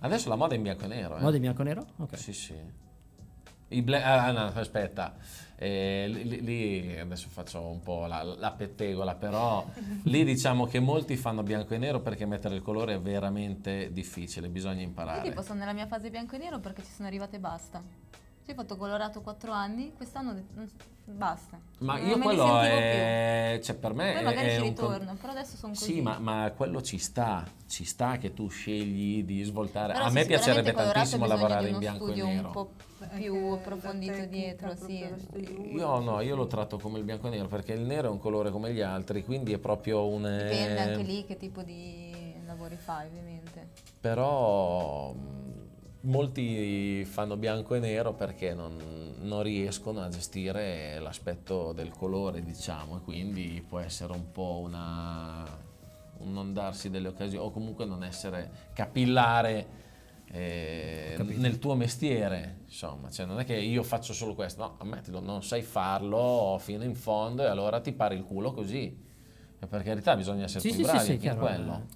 Adesso la moda è in bianco e nero. eh. Moda in bianco e nero? Ok. Sì, sì. I bla- ah, no, aspetta. Eh, lì, lì- adesso faccio un po' la, la pettegola, però [LAUGHS] lì diciamo che molti fanno bianco e nero perché mettere il colore è veramente difficile, bisogna Io imparare. tipo sono nella mia fase bianco e nero perché ci sono arrivate e basta. Cioè, ho fatto colorato 4 anni, quest'anno "Non- basta. Ma Non io me ne quello sentivo è... cioè per me Poi magari è ci un con- ritorno, però adesso sono così. Sì, ma, ma quello ci sta, ci sta che tu scegli di svoltare. Però A sì, me piacerebbe tantissimo lavorare in bianco e studio nero. un po' più approfondito tecnica, dietro, sì. Io no, io lo tratto come il bianco e nero perché il nero è un colore come gli altri, quindi è proprio un... Dipende eh, anche lì che tipo di lavori fai, ovviamente. Però molti fanno bianco e nero perché non, non riescono a gestire l'aspetto del colore, diciamo, e quindi può essere un po' una, un non darsi delle occasioni o comunque non essere capillare eh, nel tuo mestiere, insomma, cioè non è che io faccio solo questo, no, ammettilo, non sai farlo fino in fondo e allora ti pari il culo così. E per carità bisogna essere Sì, più sì, bravi sì, anche in quello.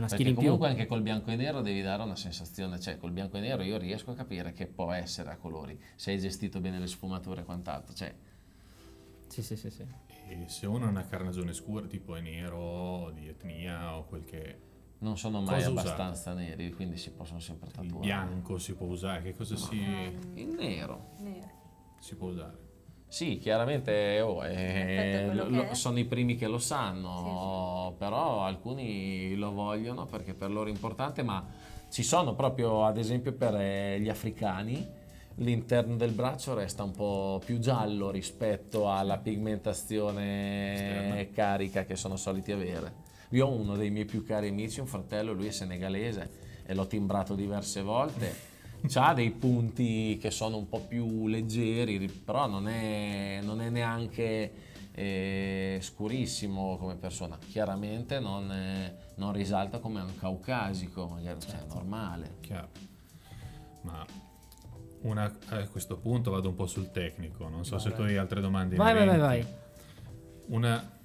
Una skill Perché in più. comunque anche col bianco e nero devi dare una sensazione, cioè col bianco e nero io riesco a capire che può essere a colori, se hai gestito bene le sfumature e quant'altro, cioè Sì, sì, sì, sì. E se uno ha una carnagione scura, tipo è nero, di etnia o quel che non sono mai Cosa abbastanza neri, quindi si possono sempre il tatuare. bianco si può usare, che cosa si, Il nero. Nero. si può usare? Sì, chiaramente oh, eh, lo- sono i primi che lo sanno, però alcuni lo vogliono perché per loro è importante, ma ci sono proprio ad esempio per eh, gli africani l'interno del braccio resta un po' più giallo rispetto alla pigmentazione Esterna. carica che sono soliti avere. Io ho uno dei miei più cari amici, un fratello, lui è senegalese e l'ho timbrato diverse volte. C'ha dei punti che sono un po' più leggeri, però non è, non è neanche eh, scurissimo come persona. Chiaramente non, è- non risalta come un caucasico, magari cioè, è normale. Chiaro. Ma una- a questo punto vado un po' sul tecnico, non so se tu hai altre domande. Vai, vai, vai, vai. Una,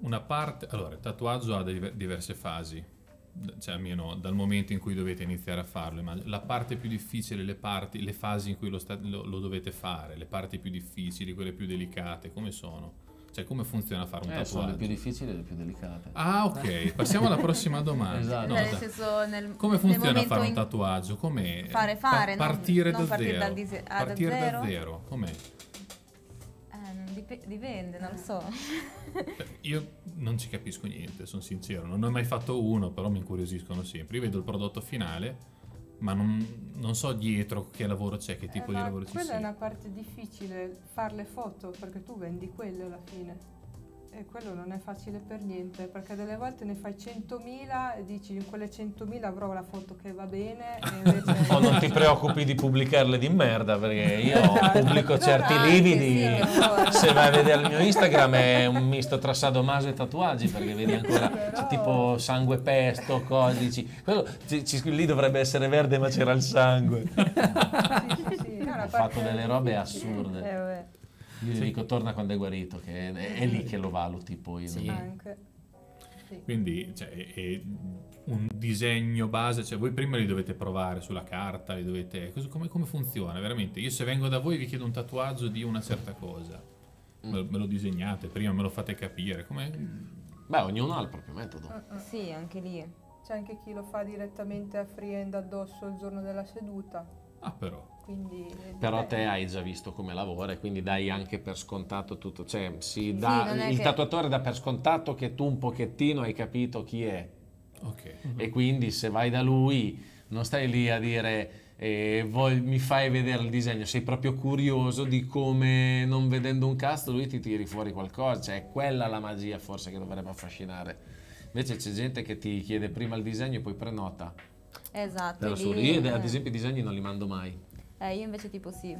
una parte, allora, il tatuaggio ha diverse fasi, cioè almeno dal momento in cui dovete iniziare a farlo, immagino. la parte più difficile, le, parti, le fasi in cui lo, sta- lo- lo dovete fare, le parti più difficili, quelle più delicate, come sono? Cioè come funziona fare un Eh, sono le tatuaggio? più difficili e le più delicate. Ah, ok, passiamo alla prossima domanda. Esatto. No, Cioè, nel senso, nel, Come nel funziona momento fare un tatuaggio? Com'è? Fare, fare, non- partire non da partire zero. dal dise- ah, da partire zero? da zero, com'è? Eh, non dip- dipende, non lo so. Io non ci capisco niente, sono sincero. Non ne ho mai fatto uno, però mi incuriosiscono sempre. Io vedo il prodotto finale, ma non, non so dietro che lavoro c'è, che tipo Eh, di lavoro ci quella sia. è una parte difficile, fare le foto, perché tu vendi quelle alla fine. E quello non è facile per niente, perché delle volte ne fai 100.000 e dici in quelle 100.000 avrò la foto che va bene e [LAUGHS] invece... O non ti preoccupi di pubblicarle di merda perché io [LAUGHS] pubblico certi Anche lividi. sì. Se vai a vedere il mio Instagram è un misto tra sadomaso e tatuaggi perché vedi ancora Però- tipo sangue pesto, codici. Quello, ci- ci- lì dovrebbe essere verde ma c'era il sangue. [LAUGHS] Sì, sì, una Ho fatto delle robe. Eh, assurde. vabbè. Io gli dico torna quando è guarito, che è, è lì che lo valuti poi. Sì. Anche. Sì. Quindi cioè, è, è un disegno base, cioè voi prima li dovete provare sulla carta, li dovete... come, come funziona veramente? Io se vengo da voi vi chiedo un tatuaggio di una certa cosa, me, me lo disegnate prima, me lo fate capire, come... Beh, ognuno ha il proprio metodo. Ah, ah. Sì, anche lì. C'è anche chi lo fa direttamente a friend addosso il giorno della seduta, Ah però, quindi... Però te hai già visto come lavora e quindi dai anche per scontato tutto. Cioè, si Sì, dà, è il che- tatuatore dà per scontato che tu un pochettino hai capito chi è. ok. E quindi se vai da lui non stai lì a dire eh, "Voglio- mi fai vedere il disegno, sei proprio curioso di come non vedendo un cast lui ti tiri fuori qualcosa. Cioè, è quella la magia forse che dovrebbe affascinare. Invece c'è gente che ti chiede prima il disegno e poi prenota. Esatto. Io ad eh. esempio i disegni non li mando mai. Eh, io invece tipo sì.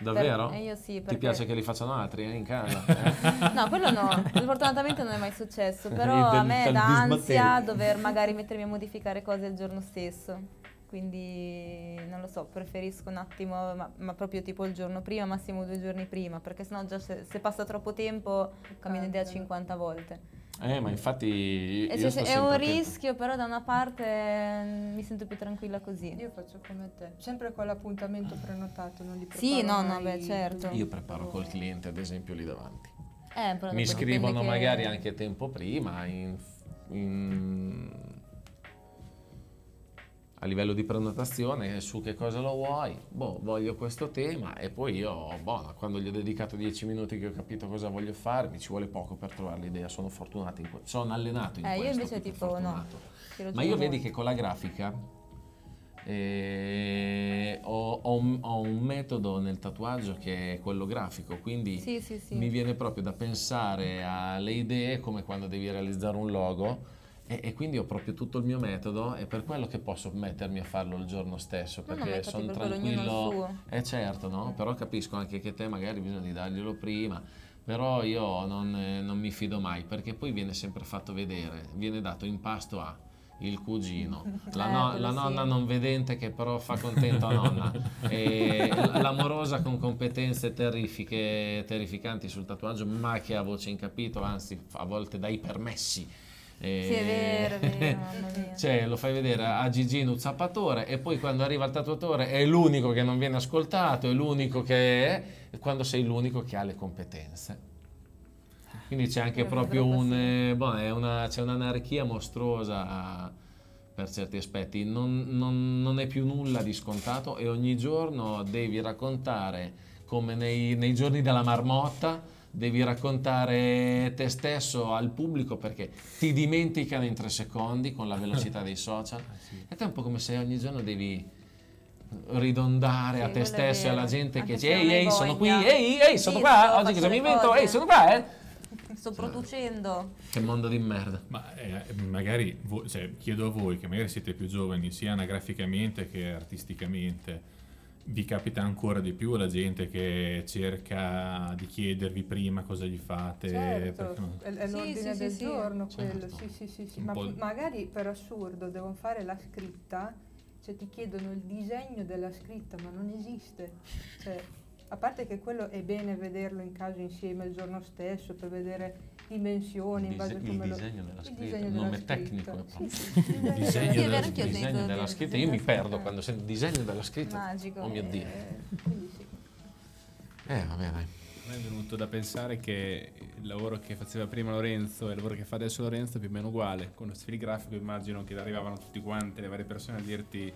Davvero? Per- eh, io sì, Ti perché- piace che li facciano altri eh, in casa? Eh? [LAUGHS] No, quello no, sfortunatamente non è mai successo, [LAUGHS] però Del- a me dà ansia dover magari mettermi a modificare cose il giorno stesso, quindi non lo so, preferisco un attimo, ma, ma proprio tipo il giorno prima, massimo due giorni prima, perché sennò già se, se passa troppo tempo cambio idea 50 volte. Eh, ma infatti io cioè, sto è un rischio, però da una parte eh, mi sento più tranquilla così. Io faccio come te, sempre con l'appuntamento prenotato, non li preparo Sì, no, no, beh, certo. Io preparo col cliente, ad esempio, lì davanti. Eh, però Mi scrivono dipende che- magari anche tempo prima, in- in- a livello di prenotazione, su che cosa lo vuoi, boh, voglio questo tema e poi io, boh, quando gli ho dedicato 10 minuti che ho capito cosa voglio fare, mi ci vuole poco per trovare l'idea, sono fortunato in que- sono allenato in Eh, io questo. invece più che tipo no. fortunato. Tiro Ma io vedi che con la grafica eh, ho, ho un, ho un metodo nel tatuaggio che è quello grafico, quindi Sì, sì, sì. mi viene proprio da pensare alle idee come quando devi realizzare un logo E, e quindi ho proprio tutto il mio metodo e per quello che posso mettermi a farlo il giorno stesso, perché sono per tranquillo. suo. Eh certo, no? Però capisco anche che te magari bisogna darglielo prima, però io non, eh, non mi fido mai, perché poi viene sempre fatto vedere, viene dato in pasto a il cugino, [LAUGHS] la, Eh, no- quello la sì. nonna non vedente che però fa contento a nonna, [LAUGHS] l'amorosa con competenze terrifiche, terrificanti sul tatuaggio, ma che ha voce in capitolo, anzi a volte dai permessi. E- Sì, è vero, è vero, [LAUGHS] cioè, lo fai vedere a Gigino zappatore e poi quando arriva il tatuatore è l'unico che non viene ascoltato, è l'unico che è, quando sei l'unico che ha le competenze. Quindi c'è anche Eh, proprio un, eh, boh, è una- c'è un'anarchia mostruosa per certi aspetti, non, non- non è più nulla di scontato e ogni giorno devi raccontare come nei, nei giorni della marmotta, devi raccontare te stesso al pubblico perché ti dimenticano in tre secondi con la [LAUGHS] velocità dei social. E te è un po' come se ogni giorno devi ridondare Sì, a te stesso e alla gente Anche che dice ehi ehi sono qui, ehi ehi sono Sì, qua, oggi cosa mi invento, ehi sono qua eh. Sto producendo. Che mondo di merda. Ma eh, magari, vo- cioè, chiedo a voi che magari siete più giovani, sia anagraficamente che artisticamente, vi capita ancora di più la gente che cerca di chiedervi prima cosa gli fate? Certo, perché non- è, è l'ordine sì, del sì, sì. giorno quello, Certo. sì sì sì, ma po'- magari per assurdo devono fare la scritta, cioè ti chiedono il disegno della scritta, ma non esiste. Cioè, a parte che quello è bene vederlo in caso insieme il giorno stesso per vedere dimensioni, in base a il come lo... disegno della il scritta, disegno il nome scritta. tecnico è Sì, proprio. sì, il disegno Sì, della- ho disegno della scritta, io mi perdo quando sento disegno della scritta. Magico. Oh mio Dio. Eh. Eh, vabbè, dai. A me è venuto da pensare che il lavoro che faceva prima Lorenzo e il lavoro che fa adesso Lorenzo è più o meno uguale. Con lo stile grafico immagino che arrivavano tutti quanti, le varie persone a dirti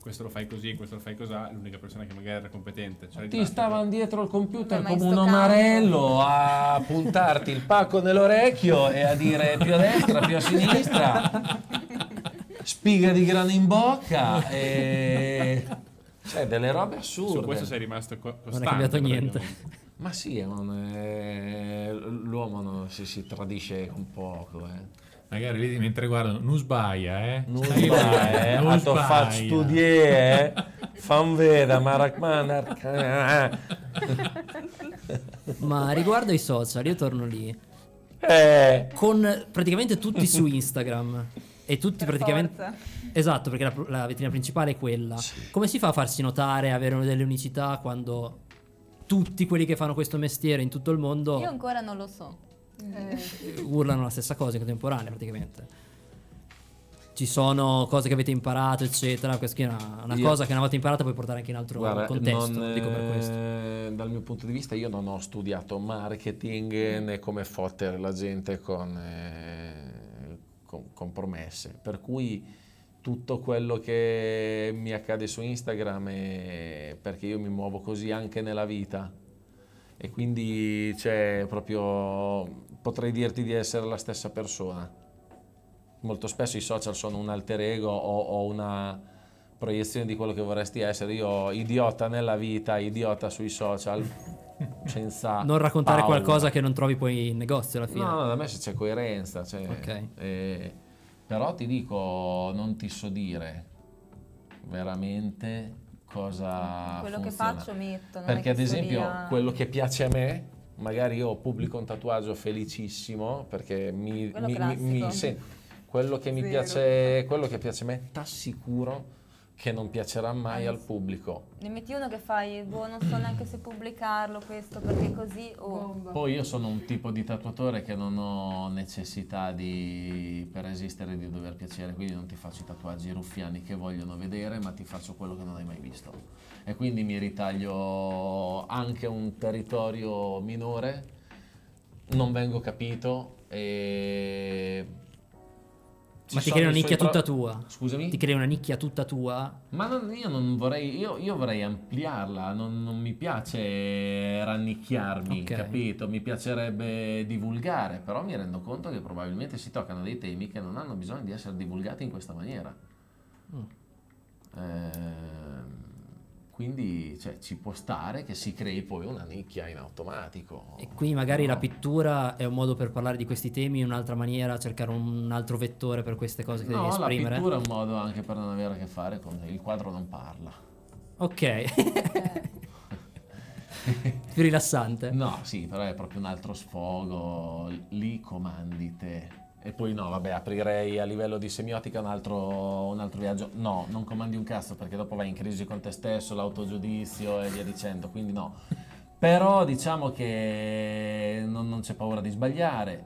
questo lo fai così, questo lo fai così, l'unica persona che magari era competente. Cioè il Ti stavano dietro al computer come un omarello a puntarti il pacco nell'orecchio e a dire più a destra, più a sinistra, spiga di grano in bocca e... Cioè, delle robe assurde. Su questo sei rimasto co- costante. cambiato niente. Ma sì, è eh, l'uomo non si, si tradisce un poco, eh. Magari lì mentre guardano, non sbaia, eh? Non sbaglia, eh. non sbaglia. faccio studiare, eh. Fan veda, ma raccomanda. Ma riguardo ai social, io torno lì. Eh. Con praticamente tutti su Instagram. E tutti Per praticamente... forza. Esatto, perché la, la vetrina principale è quella. Come si fa a farsi notare, avere delle unicità quando tutti quelli che fanno questo mestiere in tutto il mondo Io ancora non lo so. Eh, urlano la stessa cosa in contemporanea praticamente? Ci sono cose che avete imparato, eccetera. Questa è una, una Io- cosa che una volta imparata puoi portare anche in altro Guarda, contesto. non, dico per questo. eh, dal mio punto di vista io non ho studiato marketing né come fottere la gente con, eh, con, con promesse, per cui tutto quello che mi accade su Instagram è perché io mi muovo così anche nella vita e quindi c'è proprio potrei dirti di essere la stessa persona. Molto spesso i social sono un alter ego o, o una proiezione di quello che vorresti essere. Io idiota nella vita, idiota sui social, [LAUGHS] senza Non raccontare paura. qualcosa che non trovi poi in negozio alla fine. No, no, da me se c'è coerenza. cioè, Ok. eh, però ti dico, non ti so dire veramente cosa Quello che funziona. faccio metto. Perché ad che esempio a- quello che piace a me, magari io pubblico un tatuaggio felicissimo perché mi, Quello mi- mi- mi- sì, quello che mi Zero. piace, quello che piace a me, t'assicuro che non piacerà mai al pubblico. Ne metti uno che fai, boh, non so neanche se pubblicarlo questo perché così, oh. Poi io sono un tipo di tatuatore che non ho necessità di, per esistere di dover piacere, quindi non ti faccio i tatuaggi ruffiani che vogliono vedere, ma ti faccio quello che non hai mai visto. E quindi mi ritaglio anche un territorio minore, non vengo capito e... ci Ma ti crei una nicchia pro- tutta tua. Scusami? Ti crei una nicchia tutta tua. Ma non- io non vorrei, io, io vorrei ampliarla, non, non mi piace rannicchiarmi, Ok. capito? Mi piacerebbe divulgare, però mi rendo conto che probabilmente si toccano dei temi che non hanno bisogno di essere divulgati in questa maniera. Mm. Ehm, quindi cioè, ci può stare che si crei poi una nicchia in automatico. E qui magari la No. pittura è un modo per parlare di questi temi in un'altra maniera, cercare un altro vettore per queste cose che devi No, la esprimere. pittura è un modo anche per non avere a che fare con il quadro non parla. Ok. [LAUGHS] Più rilassante. No, sì, però è proprio un altro sfogo, lì comandi te. E poi no, vabbè, aprirei a livello di semiotica un altro, un altro viaggio. No, non comandi un cazzo perché dopo vai in crisi con te stesso, l'autogiudizio e via dicendo, quindi no. Però diciamo che non, non c'è paura di sbagliare,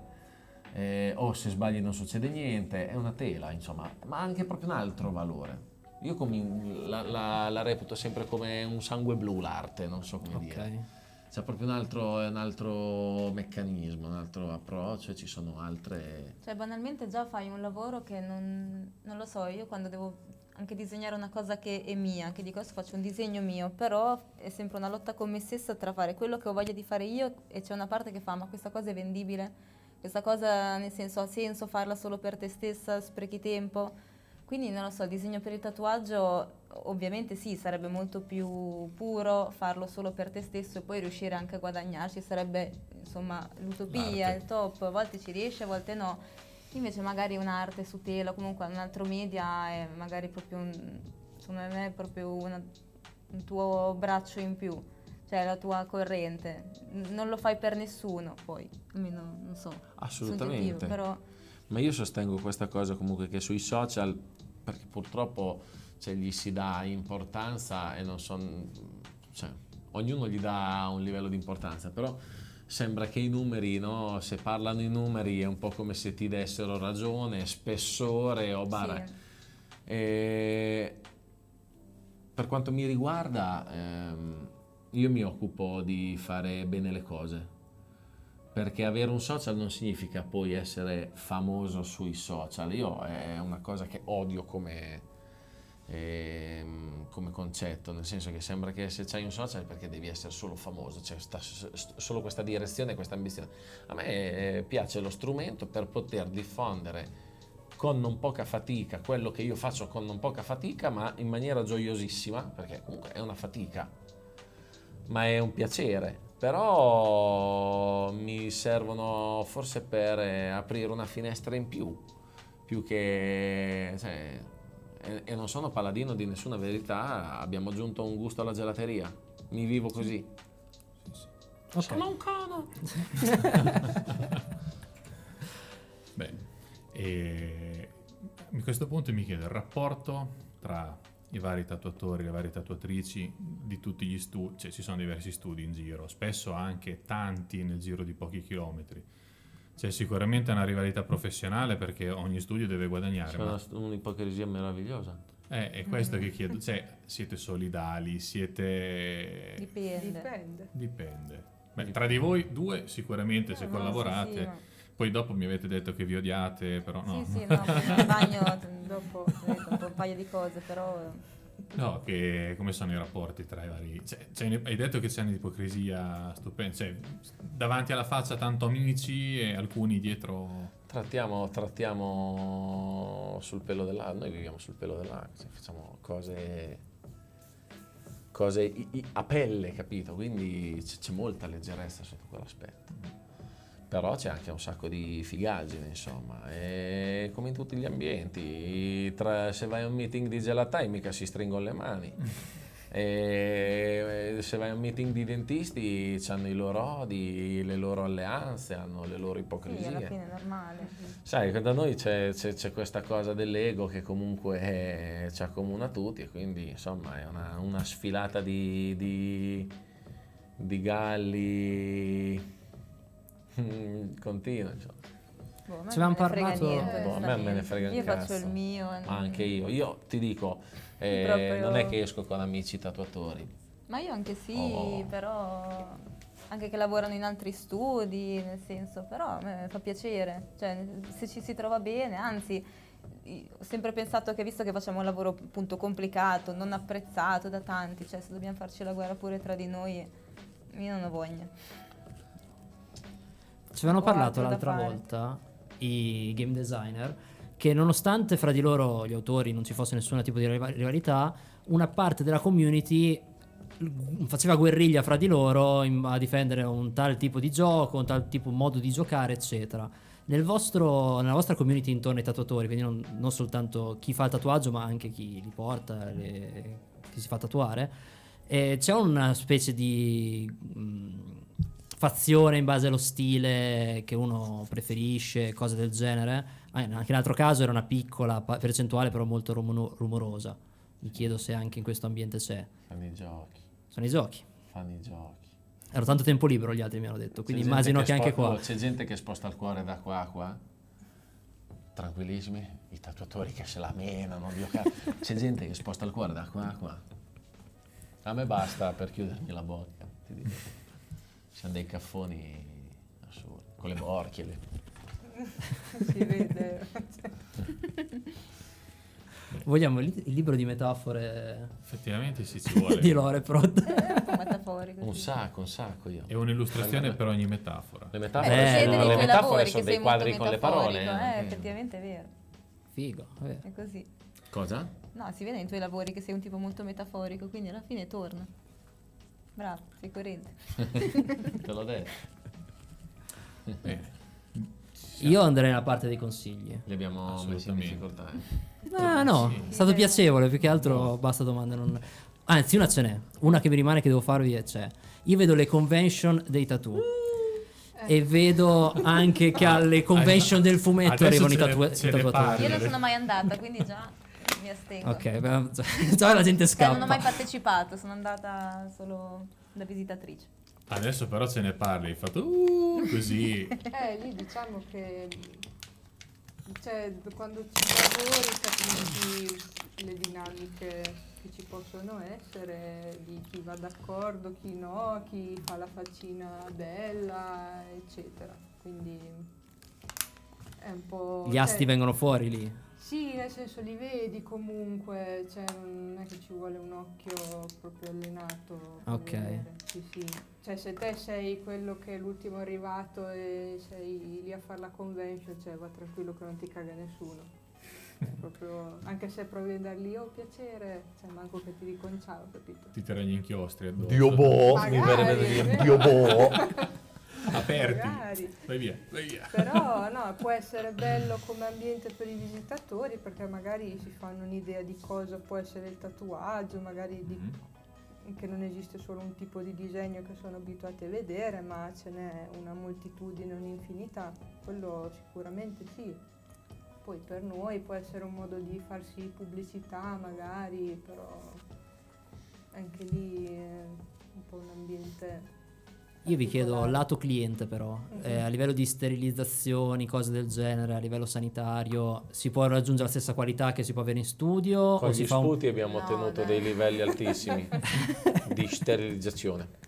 eh, o se sbagli non succede niente, è una tela, insomma, ma anche proprio un altro valore. Io comin- la, la- la reputo sempre come un sangue blu l'arte, non so come dire. C'è proprio un altro, un altro meccanismo, un altro approccio, ci sono altre... Cioè, banalmente già fai un lavoro che non, non lo so, io quando devo anche disegnare una cosa che è mia, che dico adesso faccio un disegno mio, però è sempre una lotta con me stessa tra fare quello che ho voglia di fare io e c'è una parte che fa ma questa cosa è vendibile, questa cosa nel senso ha senso farla solo per te stessa, sprechi tempo. Quindi non lo so, il disegno per il tatuaggio ovviamente sì, sarebbe molto più puro farlo solo per te stesso e poi riuscire anche a guadagnarci, sarebbe insomma l'utopia, L'arte. il top, a volte ci riesce, a volte no. Invece magari un'arte su tela, comunque un altro media è magari proprio un, secondo me è proprio una- un tuo braccio in più, cioè la tua corrente. Non lo fai per nessuno poi, almeno non so. Assolutamente. soggettivo, Però Ma io sostengo questa cosa comunque che sui social, perché purtroppo cioè, gli si dà importanza e non so, cioè, ognuno gli dà un livello di importanza, però sembra che i numeri, no? se parlano i numeri è un po' come se ti dessero ragione, spessore o bara. sì. E per quanto mi riguarda, ehm, io mi occupo di fare bene le cose. Perché avere un social non significa poi essere famoso sui social. Io è una cosa che odio come, ehm, come concetto, nel senso che sembra che se c'hai un social è perché devi essere solo famoso, c'è s- solo questa direzione, questa ambizione. A me eh, piace lo strumento per poter diffondere con non poca fatica quello che io faccio con non poca fatica, ma in maniera gioiosissima, perché comunque è una fatica, ma è un piacere. Però mi servono forse per eh, aprire una finestra in più, più che... cioè, e, e non sono paladino di nessuna verità, abbiamo aggiunto un gusto alla gelateria. Mi vivo così. Ok. Sono un cane. [LAUGHS] Bene, e a questo punto mi chiedo il rapporto tra i vari tatuatori, le varie tatuatrici di tutti gli studi, cioè ci sono diversi studi in giro, spesso anche tanti nel giro di pochi chilometri. C'è sicuramente una rivalità professionale perché ogni studio deve guadagnare, C'è ma un'ipocrisia meravigliosa. eh, è questo che chiedo, cioè siete solidali, siete... Dipende. Dipende. Dipende. Beh, tra di voi due sicuramente se No, no, collaborate, sì, sì, ma- poi dopo mi avete detto che vi odiate, però no. Sì, sì, [LAUGHS] no, nel bagno dopo detto un paio di cose, però No, che come sono i rapporti tra i vari... Cioè, c'è- hai detto che c'è un'ipocrisia stupenda, cioè davanti alla faccia tanto amici e alcuni dietro... Trattiamo, trattiamo sul pelo dell'acqua, noi viviamo sul pelo dell'acqua, cioè facciamo cose, cose i- i- a pelle, capito? Quindi c- c'è molta leggerezza sotto quell'aspetto. Però c'è anche un sacco di figaggine, insomma, e come in tutti gli ambienti, tra- se vai a un meeting di gelatai mica si stringono le mani. [LAUGHS] E se vai a un meeting di dentisti hanno i loro odi, le loro alleanze, hanno le loro sì, ipocrisie. alla fine è normale. Sai, da noi c'è, c'è- c'è questa cosa dell'ego che comunque eh, ci accomuna tutti e quindi insomma è una, una sfilata di, di, di galli mm, continua. insomma. Boh, Ci frega parlato- niente, Boh, a me me ne frega Io faccio cazzo. il mio. Ma non- anche io. Io ti dico, eh, Proprio- non è che esco con amici tatuatori. Ma io anche sì, Oh. però anche che lavorano in altri studi, nel senso, però a me fa piacere, cioè se ci si trova bene, anzi ho sempre pensato che visto che facciamo un lavoro appunto complicato, non apprezzato da tanti, cioè se dobbiamo farci la guerra pure tra di noi, io non ho voglia. Ci avevano parlato l'altra volta i game designer che nonostante fra di loro gli autori non ci fosse nessun tipo di riva- rivalità, una parte della community faceva guerriglia fra di loro in- a difendere un tal tipo di gioco, un tal tipo modo di giocare, eccetera. Nel vostro, nella vostra community intorno ai tatuatori, quindi non, non soltanto chi fa il tatuaggio, ma anche chi li porta, le- chi si fa tatuare, eh, c'è una specie di mh, fazione in base allo stile che uno preferisce, cose del genere. Ah, Anche nell'altro caso era una piccola percentuale, però molto rumo- rumorosa. Mi chiedo se anche in questo ambiente c'è. Fanno i giochi, Sono i giochi. fanno i giochi. Ero tanto tempo libero, gli altri mi hanno detto, quindi C'è immagino gente che anche spo- qua. oh, C'è gente che sposta il cuore da qua a qua. Tranquillissimi, i tatuatori che se la menano, Dio cazzo. [LAUGHS] C'è gente che sposta il cuore da qua a qua. A me basta per chiudermi la bocca, ti dico. Dei caffoni assurdi, con le borchie. le- [LAUGHS] si vede. Vogliamo il, il libro di metafore Effettivamente sì, ci vuole. di. È un po' metaforico. Un sacco, un sacco io. E un'illustrazione per ogni metafora. Le metafore, Eh, sono, nei le metafore sono dei quadri con le parole. Eh, eh. effettivamente è vero. Figo. vabbè. È così. Cosa? No, si vede nei tuoi lavori che sei un tipo molto metaforico, quindi alla fine torna. Bravo, sei coerente. [LAUGHS] Te l'ho detto. Bene. Io andrei nella parte dei consigli. Li abbiamo messi in difficoltà. eh. Ah, no, è stato piacevole, più che altro basta domande. Non... Anzi, una ce n'è. Una che mi rimane che devo farvi è c'è. Io vedo le convention dei tattoo. E vedo anche che alle convention del fumetto arrivano i tatu- i tatuatori. Io non sono mai andata, quindi già mi astengo. Ok, beh, [LAUGHS] già la gente Cioè, non ho mai scappa. partecipato, sono andata solo da visitatrice. Adesso però ce ne parli, hai fatto uh, così. [LAUGHS] Eh, lì diciamo che cioè, quando ci lavori capisci le dinamiche che ci possono essere, di chi va d'accordo, chi no, chi fa la faccina bella, eccetera. Quindi è un po'... Gli asti cioè, vengono fuori lì. Sì, nel senso li vedi comunque, cioè non è che ci vuole un occhio proprio allenato. Ok. Sì, sì. Cioè se te sei quello che è l'ultimo arrivato e sei lì a fare la convention, cioè va tranquillo che non ti caga nessuno. Proprio, anche se provi ad andare lì, oh piacere, cioè manco che ti dicono ciao, capito? Ti tira gli inchiostri addosso. Dio boh, mi Magari, verrebbe da dire. Dio boh. [LAUGHS] Aperti. Magari. Vai via, vai via. Però no, può essere bello come ambiente per i visitatori perché magari si fanno un'idea di cosa può essere il tatuaggio, magari di- Mhm. che non esiste solo un tipo di disegno che sono abituati a vedere, ma ce n'è una moltitudine, un'infinità. Quello sicuramente sì. Poi per noi può essere un modo di farsi pubblicità magari, però anche lì è un po' un ambiente... Io vi chiedo particolare. lato cliente però, eh, a livello di sterilizzazioni, cose del genere, a livello sanitario, si può raggiungere la stessa qualità che si può avere in studio Con o gli si fa un... sputi abbiamo No, ottenuto dai. dei livelli altissimi [LAUGHS] di sterilizzazione.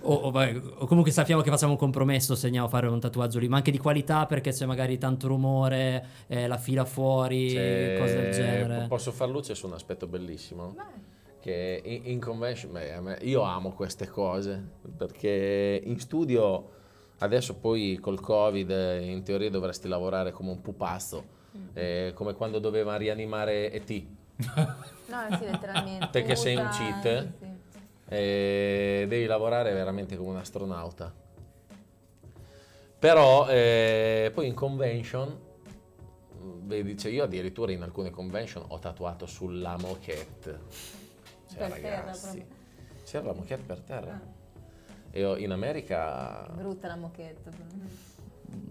O, o vabbè, o comunque sappiamo che facciamo un compromesso se andiamo a fare un tatuaggio lì, ma anche di qualità perché c'è magari tanto rumore, eh, la fila fuori, Cioè, cose del genere. Posso far luce su un aspetto bellissimo? Beh, Che in, in convention, beh, io amo queste cose perché in studio adesso poi col covid eh, in teoria dovresti lavorare come un pupazzo, eh, come quando doveva rianimare E.T. No, sì, letteralmente. Te che sei un cheat? sì. e devi lavorare veramente come un astronauta. Però eh, poi in convention, mh, vedi, cioè io addirittura in alcune convention ho tatuato sulla moquette. Cioè Per terra ragazzi, proprio. c'era la moquette per terra. Ah. E in America... Brutta la moquette.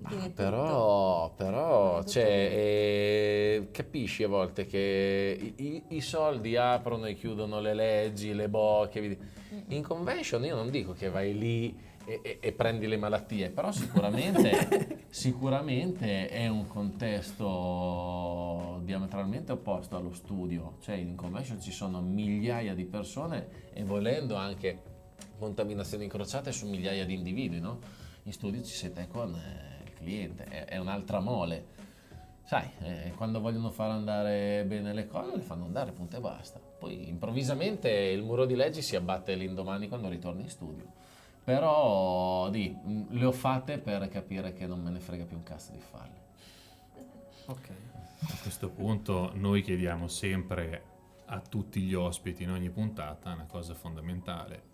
Tutto. Però, però, cioè, eh, capisci a volte che i, i- i soldi aprono e chiudono le leggi, le bocche. vedi. In convention io non dico che vai lì e, e- e prendi le malattie, però sicuramente, [LAUGHS] sicuramente è un contesto diametralmente opposto allo studio. Cioè in convention ci sono migliaia di persone e volendo anche contaminazioni incrociate su migliaia di individui, no? In studio ci sei te con eh, il cliente, è, è un'altra mole. Sai, eh, quando vogliono far andare bene le cose, le fanno andare, punto e basta. Poi improvvisamente il muro di leggi si abbatte l'indomani quando ritorni in studio. Però di, mh, le ho fatte per capire che non me ne frega più un cazzo di farle. Ok. A questo punto noi chiediamo sempre a tutti gli ospiti in ogni puntata una cosa fondamentale.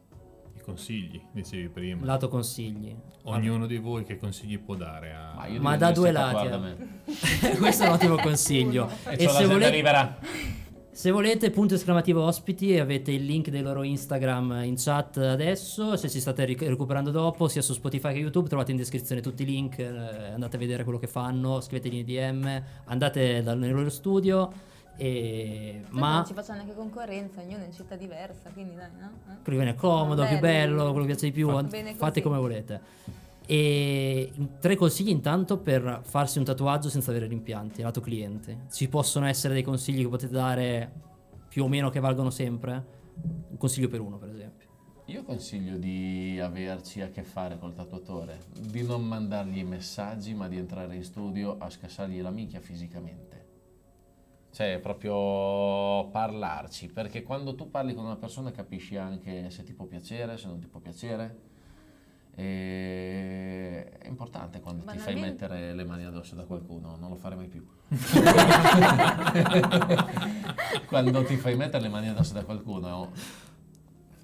I consigli, dicevi prima. Lato consigli. Ognuno di voi che consigli può dare a... Ma, Ma da due lati. eh. me. [LAUGHS] Questo è un ottimo consiglio. E, E se volete, libera. Se volete, punto esclamativo ospiti, e avete il link dei loro Instagram in chat adesso. Se ci state ric- recuperando dopo, sia su Spotify che YouTube, trovate in descrizione tutti i link. eh, andate a vedere quello che fanno, scriveteli in DM, andate dal, nel loro studio. E, Ma ma non ci facciamo neanche concorrenza, ognuno in città diversa, quindi dai, no? Eh? quello che viene comodo, più bello, quello che piace di più, fate così. come volete. E tre consigli intanto per farsi un tatuaggio senza avere rimpianti, lato cliente. Ci possono essere dei consigli che potete dare più o meno che valgono sempre? Un consiglio per uno, per esempio. Io consiglio di averci a che fare col tatuatore, di non mandargli messaggi, ma di entrare in studio a scassargli la minchia fisicamente. Cioè, proprio parlarci, perché quando tu parli con una persona capisci anche se ti può piacere, se non ti può piacere. E è importante [LAUGHS] quando ti fai mettere le mani addosso da qualcuno, non lo fare mai più. quando ti fai mettere le mani addosso da qualcuno,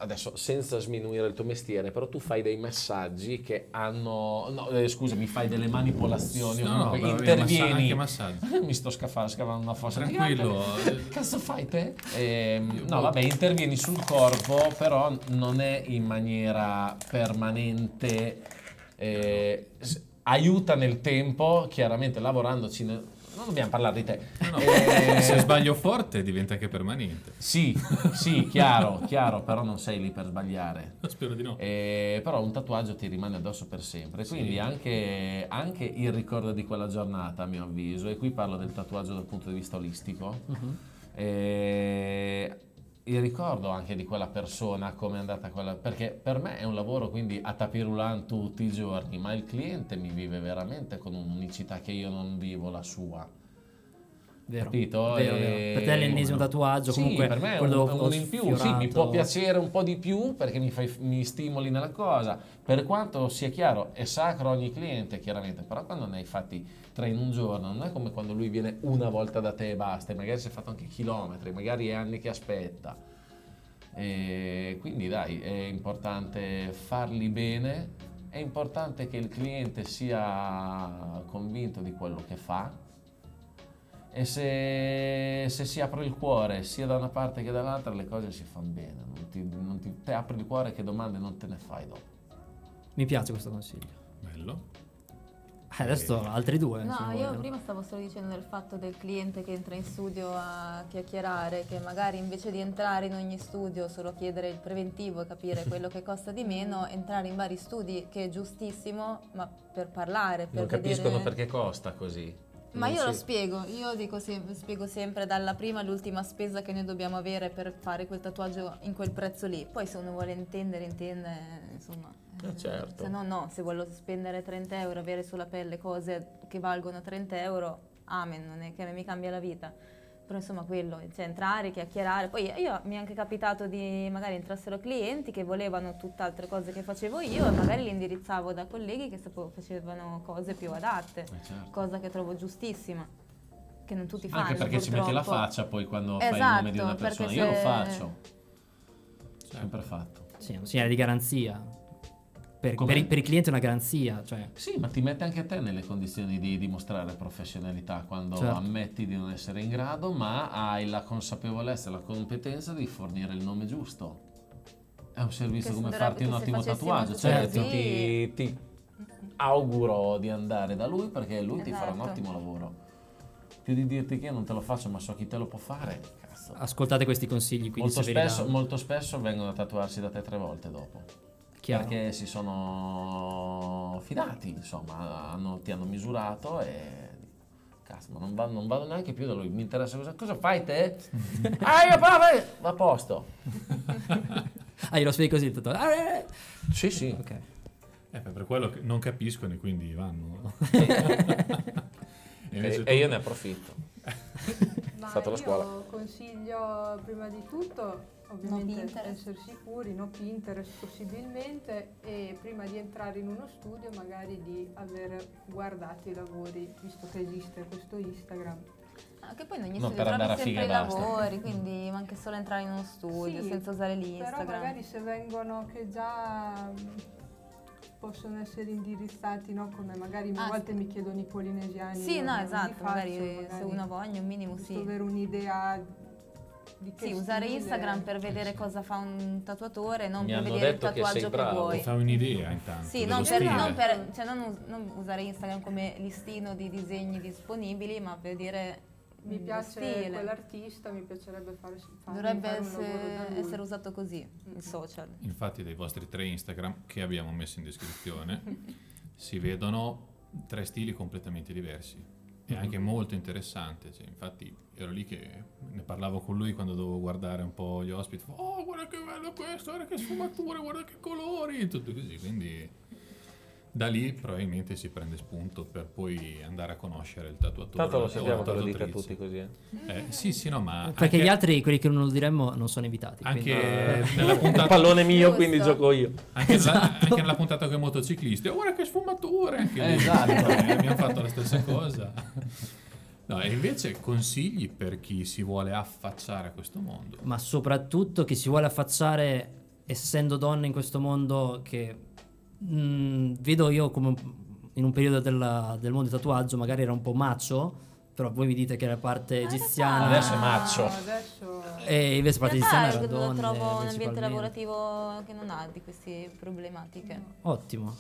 adesso senza sminuire il tuo mestiere, però tu fai dei messaggi che hanno, no, eh, scusami, fai delle manipolazioni, No, no, comunque massa- intervieni. anche massaggi. [LAUGHS] Mi sto scafa- scavando una fossa. Tranquillo. Cazzo fai te? Ehm, no, vabbè, intervieni sul corpo, però non è in maniera permanente. eh, aiuta nel tempo, chiaramente lavorandoci. Non dobbiamo parlare di te. No, Eh, Se sbaglio forte diventa anche permanente. sì, sì, chiaro, chiaro, però non sei lì per sbagliare. Spero di no. Eh, però un tatuaggio ti rimane addosso per sempre, quindi anche, anche il ricordo di quella giornata, a mio avviso, e qui parlo del tatuaggio dal punto di vista olistico, eh, il ricordo anche di quella persona, come è andata quella, perché per me è un lavoro quindi a tapirulan tutti i giorni, ma il cliente mi vive veramente con un'unicità che io non vivo la sua. Vero. Capito? Vero, vero. Per te è l'ennesimo tatuaggio, Sì, comunque per me è un, un in più, sì, mi può piacere un po' di più perché mi, fai- mi stimoli nella cosa, per quanto sia chiaro, è sacro ogni cliente chiaramente, però quando ne hai fatti tre in un giorno, non è come quando lui viene una volta da te e basta, e magari si è fatto anche chilometri, magari è anni che aspetta. E quindi dai, è importante farli bene, è importante che il cliente sia convinto di quello che fa e se, se si apre il cuore sia da una parte che dall'altra le cose si fanno bene, non ti, non ti- te apri il cuore che domande non te ne fai dopo. Mi piace questo consiglio. Bello. Eh, adesso altri due. No, io vogliono. prima stavo solo dicendo del fatto del cliente che entra in studio a chiacchierare, che magari invece di entrare in ogni studio solo chiedere il preventivo e capire [LAUGHS] quello che costa di meno, entrare in vari studi, che è giustissimo, ma per parlare, per Non capiscono vedere... perché costa così. Ma io lo spiego, io dico sem- spiego sempre dalla prima all'ultima spesa che noi dobbiamo avere per fare quel tatuaggio in quel prezzo lì. Poi se uno vuole intendere, intende, insomma. Eh, certo. Se no, no, se vuole spendere 30 euro, avere sulla pelle cose che valgono 30 euro, amen, non è che mi cambia la vita. Però insomma quello, cioè entrare, chiacchierare. Poi io mi è anche capitato di magari entrassero clienti che volevano tutt'altre cose che facevo io e magari li indirizzavo da colleghi che sapevo- facevano cose più adatte Eh, certo. cosa che trovo giustissima, che non tutti fanno. Anche perché ci metti la purtroppo. faccia poi quando fai il Esatto, nome di una perché persona. Io lo faccio, sempre fatto. Sì, è un segnale di garanzia. Per, per i, per i clienti è una garanzia. Cioè, Sì, ma ti mette anche te nelle condizioni di dimostrare professionalità quando Certo. ammetti di non essere in grado, ma hai la consapevolezza e la competenza di fornire il nome giusto. È un servizio come farti un ottimo tatuaggio. tutti Cioè, ti, ti auguro di andare da lui perché lui ti farà un Esatto. ottimo lavoro. Più di dirti che io non te lo faccio, ma so chi te lo può fare. Cazzo. ascoltate questi consigli. Quindi Molto spesso, molto spesso vengono a tatuarsi da te tre volte dopo. Chiaro. Perché si sono fidati, insomma, hanno- ti hanno misurato e... Cazzo, ma non, va- non vado neanche più da lui, mi interessa cosa, cosa fai te? [LAUGHS] ah, io parlo, va a posto. Ah, glielo spieghi così tatuaggio. Ah, eh. Sì, sì. Ok. Eh, per quello che non capiscono e quindi vanno. [LAUGHS] E E, e io ne approfitto. [LAUGHS] Ma Fatto la io scuola. consiglio prima di tutto ovviamente Pinterest. essere sicuri, no Pinterest possibilmente e prima di entrare in uno studio magari di aver guardato i lavori, visto che esiste questo Instagram. Ah, Ma che poi in ogni Non studio trovi andare a sempre i lavori, quindi anche solo entrare in uno studio Sì, senza usare Però l'Instagram. magari se vengono che già possono essere indirizzati, no? Come magari a Ah, volte sì. mi chiedono i polinesiani. Sì, no, esatto, faccio, magari, se magari uno voglia un minimo sì. avere un'idea di che Sì, usare stile. Instagram per vedere cosa fa un tatuatore, non Mi per vedere il detto che tatuaggio sei che, bravo. vuoi. Fa un'idea intanto. Sì, non per, non per- cioè non non usare Instagram come listino di disegni disponibili, ma per dire Mi piace stile. quell'artista, mi piacerebbe fare, farmi Dovrebbe fare essere, essere usato così, Mm. il social. Infatti dei vostri tre Instagram che abbiamo messo in descrizione si vedono tre stili completamente diversi e anche molto interessante. Cioè, infatti ero lì che ne parlavo con lui quando dovevo guardare un po' gli ospiti. Oh, guarda che bello questo, guarda che sfumature, guarda che colori, tutto così. Quindi da lì probabilmente si prende spunto per poi andare a conoscere il tatuatore. Tanto lo o sappiamo che lo dite a tatuatrice. tutti così. eh. Eh, sì, sì, no, ma Perché anche- gli altri, quelli che non lo diremmo, non sono invitati. quindi- anche [LAUGHS] nella Il puntata pallone mio, Giusto. quindi gioco io. Anche, Esatto. la- anche nella puntata con i motociclisti, oh, guarda che sfumature! Anche lì, Esatto. [LAUGHS] eh, abbiamo fatto la stessa cosa. [LAUGHS] No, e invece consigli per chi si vuole affacciare a questo mondo. ma soprattutto chi si vuole affacciare essendo donne in questo mondo che mm, vedo io come in un periodo della- del mondo del tatuaggio magari era un po' macho però voi mi dite che la parte egiziana Adesso è macho. Adesso e invece la parte egiziana era donne trovo un ambiente lavorativo che non ha di queste problematiche. ottimo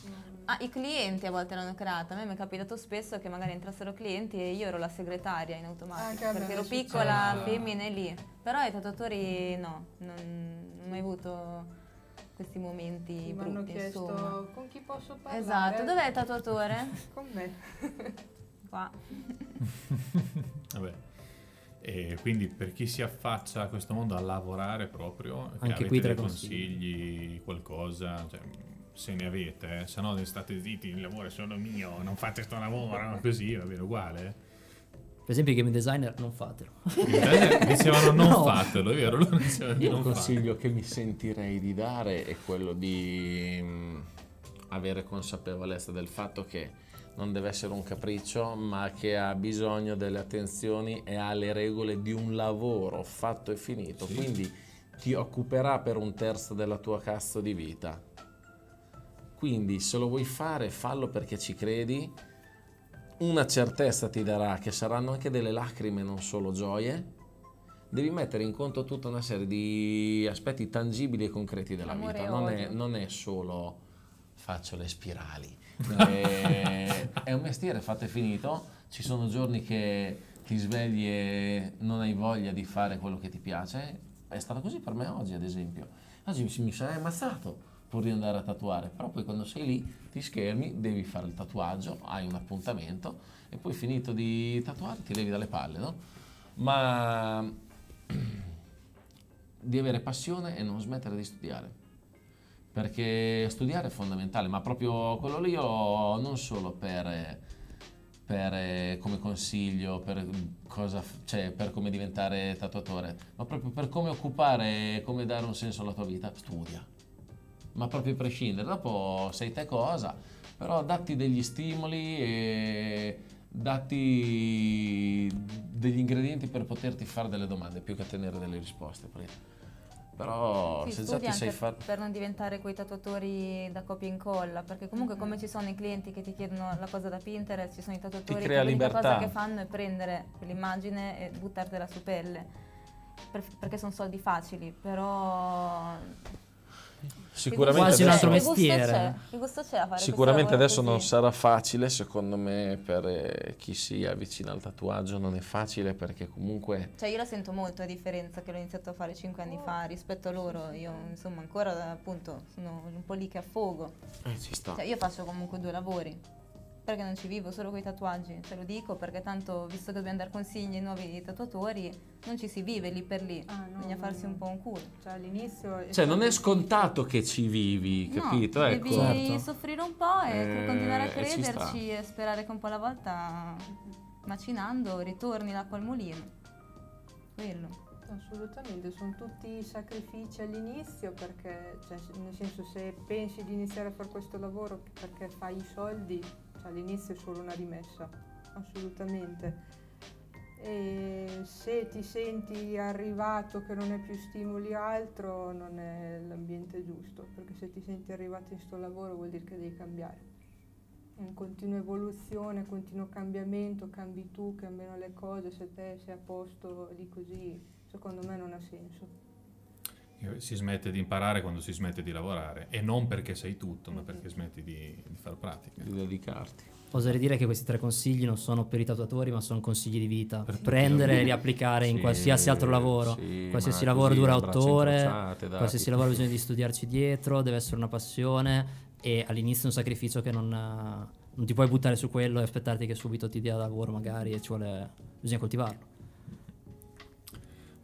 Ah, i clienti a volte l'hanno creata. A me mi è capitato spesso che magari entrassero clienti e io ero la segretaria in automatico Anche a me perché ero piccola, femmine lì. Però i tatuatori no, non, non ho mai avuto questi momenti mi hanno brutti, chiesto insomma. con chi posso parlare. Esatto, dov'è il tatuatore? [LAUGHS] Con me. [LAUGHS] Qua. [LAUGHS] Vabbè. E quindi per chi si affaccia a questo mondo a lavorare proprio, che Anche avete qui tre dei consigli. consigli, qualcosa, cioè, se ne avete, eh, se no state zitti, il lavoro è solo mio, non fate sto lavoro, così va bene, uguale. Per esempio i game designer non fatelo Dicevano non [LAUGHS] No. fatelo, è vero? Loro dicevano di Io non il consiglio che mi sentirei di dare è quello di mm, avere consapevolezza del fatto che non deve essere un capriccio, ma che ha bisogno delle attenzioni e ha le regole di un lavoro fatto e finito. Sì. Quindi ti occuperà per un terzo della tua cazzo di vita. Quindi se lo vuoi fare, fallo perché ci credi. Una certezza ti darà che saranno anche delle lacrime, non solo gioie. Devi mettere in conto tutta una serie di aspetti tangibili e concreti della Amore vita. Non è, non è solo faccio le spirali. è, [LAUGHS] è un mestiere fatto e finito. Ci sono giorni che ti svegli e non hai voglia di fare quello che ti piace. È stato così per me oggi, ad esempio. Oggi mi, mi sarei ammazzato pur di andare a tatuare, però poi quando sei lì ti schermi, devi fare il tatuaggio, hai un appuntamento e poi finito di tatuare ti levi dalle palle, no? Ma [CLEARS THROAT] di avere passione e non smettere di studiare. Perché studiare è fondamentale, ma proprio quello lì io non solo per, per, eh, come consiglio, per, cosa, cioè, per come diventare tatuatore, ma proprio per come occupare come dare un senso alla tua vita, studia. Ma proprio a prescindere, dopo sei te cosa, però datti degli stimoli e datti degli ingredienti per poterti fare delle domande più che ottenere delle risposte. perché- Però Sì, se già ti anche fare... per non diventare quei tatuatori da copia e incolla, perché comunque come ci sono i clienti che ti chiedono la cosa da Pinterest, ci sono i tatuatori che l'unica cosa che fanno è prendere quell'immagine e buttartela su pelle, per- perché sono soldi facili, però... Sicuramente Quasi un adesso, altro che gusto mestiere. c'è? Che gusto c'è a fare sicuramente adesso lavoro non così? sarà facile, secondo me, per eh, chi si avvicina al tatuaggio non è facile perché comunque... Cioè io la sento molto a differenza che l'ho iniziato a fare 5 anni fa rispetto a loro, io insomma ancora appunto sono un po' lì che affogo. Eh, ci sta. Cioè, io faccio comunque due lavori. Perché non ci vivo solo con i tatuaggi? Te lo dico perché tanto, visto che dobbiamo dare consigli ai nuovi tatuatori, non ci si vive lì per lì. Ah, no, Bisogna no, farsi no. un po' un culo. Cioè all'inizio... Cioè non è scontato che ci vivi, capito? No, ecco. devi Certo. soffrire un po' e Eh, continuare a crederci e sperare che un po' alla volta, macinando, ritorni l'acqua al mulino. Quello. Assolutamente, sono tutti sacrifici all'inizio perché, cioè, nel senso, se pensi di iniziare a fare questo lavoro perché fai i soldi, all'inizio è solo una rimessa, assolutamente. e se ti senti arrivato che non hai più stimoli altro non è l'ambiente giusto, perché se ti senti arrivato in sto lavoro vuol dire che devi cambiare. È in continua evoluzione, continuo cambiamento, cambi tu, cambiano le cose, se te sei a posto lì così, secondo me non ha senso. Si smette di imparare quando si smette di lavorare e non perché sai tutto, ma perché smetti di, di fare pratica. Di dedicarti. Oserei dire che questi tre consigli non sono per i tatuatori, ma sono consigli di vita. Per. Prendere e riapplicare in Sì, qualsiasi altro lavoro. sì, qualsiasi lavoro dura otto ore, qualsiasi lavoro bisogna di studiarci dietro, deve essere una passione e all'inizio è un sacrificio che non, non ti puoi buttare su quello e aspettarti che subito ti dia lavoro magari e ci vuole, bisogna coltivarlo.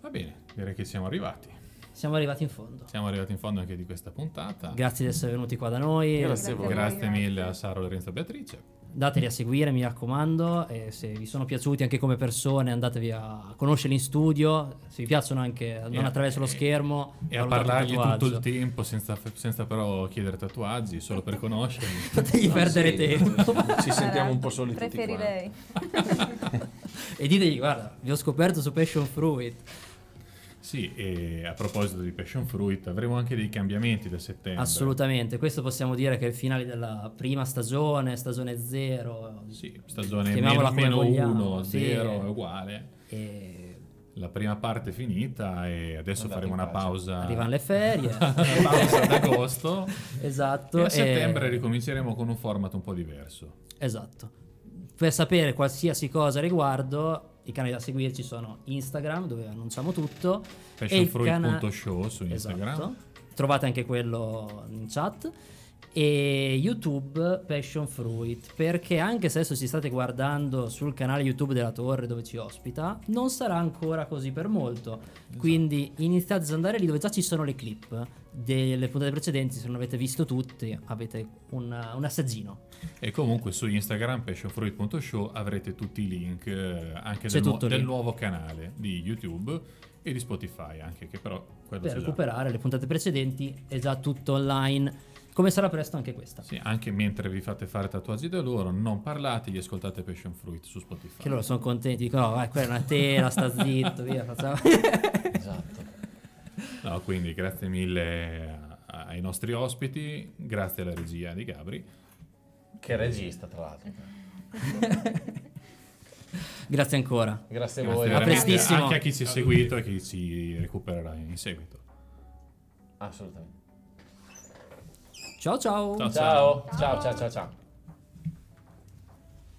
Va bene, direi che siamo arrivati. Siamo arrivati in fondo. Siamo arrivati in fondo anche di questa puntata. Grazie di essere venuti qua da noi. Grazie a voi. Grazie Grazie. mille a Sara Lorenzo e Beatrice. Dateli a seguire, mi raccomando. E se vi sono piaciuti anche come persone, andatevi a conoscerli in studio. Se vi piacciono anche non E- attraverso lo e- schermo, E a parlargli tutto il tempo senza, senza però chiedere tatuaggi, solo per conoscerli. [LAUGHS] Fategli perdere Sì, tempo. Ci sentiamo un po' soli tutti Preferirei. [LAUGHS] e ditegli, guarda, vi ho scoperto su Passion Fruit. Sì, e a proposito di Passion Fruit, avremo anche dei cambiamenti da settembre. Assolutamente, questo possiamo dire che è il finale della prima stagione, stagione zero. Sì, stagione meno, meno vogliamo, 1, sì. 0 è uguale. E La prima parte è finita e adesso Andate faremo una pausa. arrivano le ferie. [LAUGHS] una pausa ad agosto. [LAUGHS] esatto. E a e- settembre ricominceremo con un format un po' diverso. Esatto. Per sapere qualsiasi cosa a riguardo, i canali da seguirci sono Instagram, dove annunciamo tutto. il cana- su Instagram. Esatto. Trovate anche quello in chat. E YouTube Passion Fruit. Perché anche se adesso ci state guardando sul canale YouTube della Torre dove ci ospita, non sarà ancora così per molto. Quindi iniziate ad andare lì dove già ci sono le clip delle puntate precedenti. Se non avete visto tutte, avete un, un assaggino. E comunque su Instagram, passionfruit.show, avrete tutti i link eh, anche del, nu- del nuovo canale di YouTube e di Spotify anche, che però Per c'è già. recuperare le puntate precedenti è già tutto online. Come sarà presto anche questa. Sì, anche mentre vi fate fare tatuaggi da loro, non parlate, gli ascoltate Passion Fruit su Spotify. Che loro sono contenti, dicono: "Oh, vai, quella è una tela, sta zitto, via, facciamo. [LAUGHS] Esatto. No, quindi grazie mille a- ai nostri ospiti, grazie alla regia di Gabri. Che regista, tra l'altro. [LAUGHS] Grazie ancora. Grazie a Grazie voi. veramente prestissimo. anche a chi ci ha seguito e chi ci recupererà in seguito. Assolutamente. Ciao ciao. Ciao. Ciao, ciao, ciao, ciao, ciao.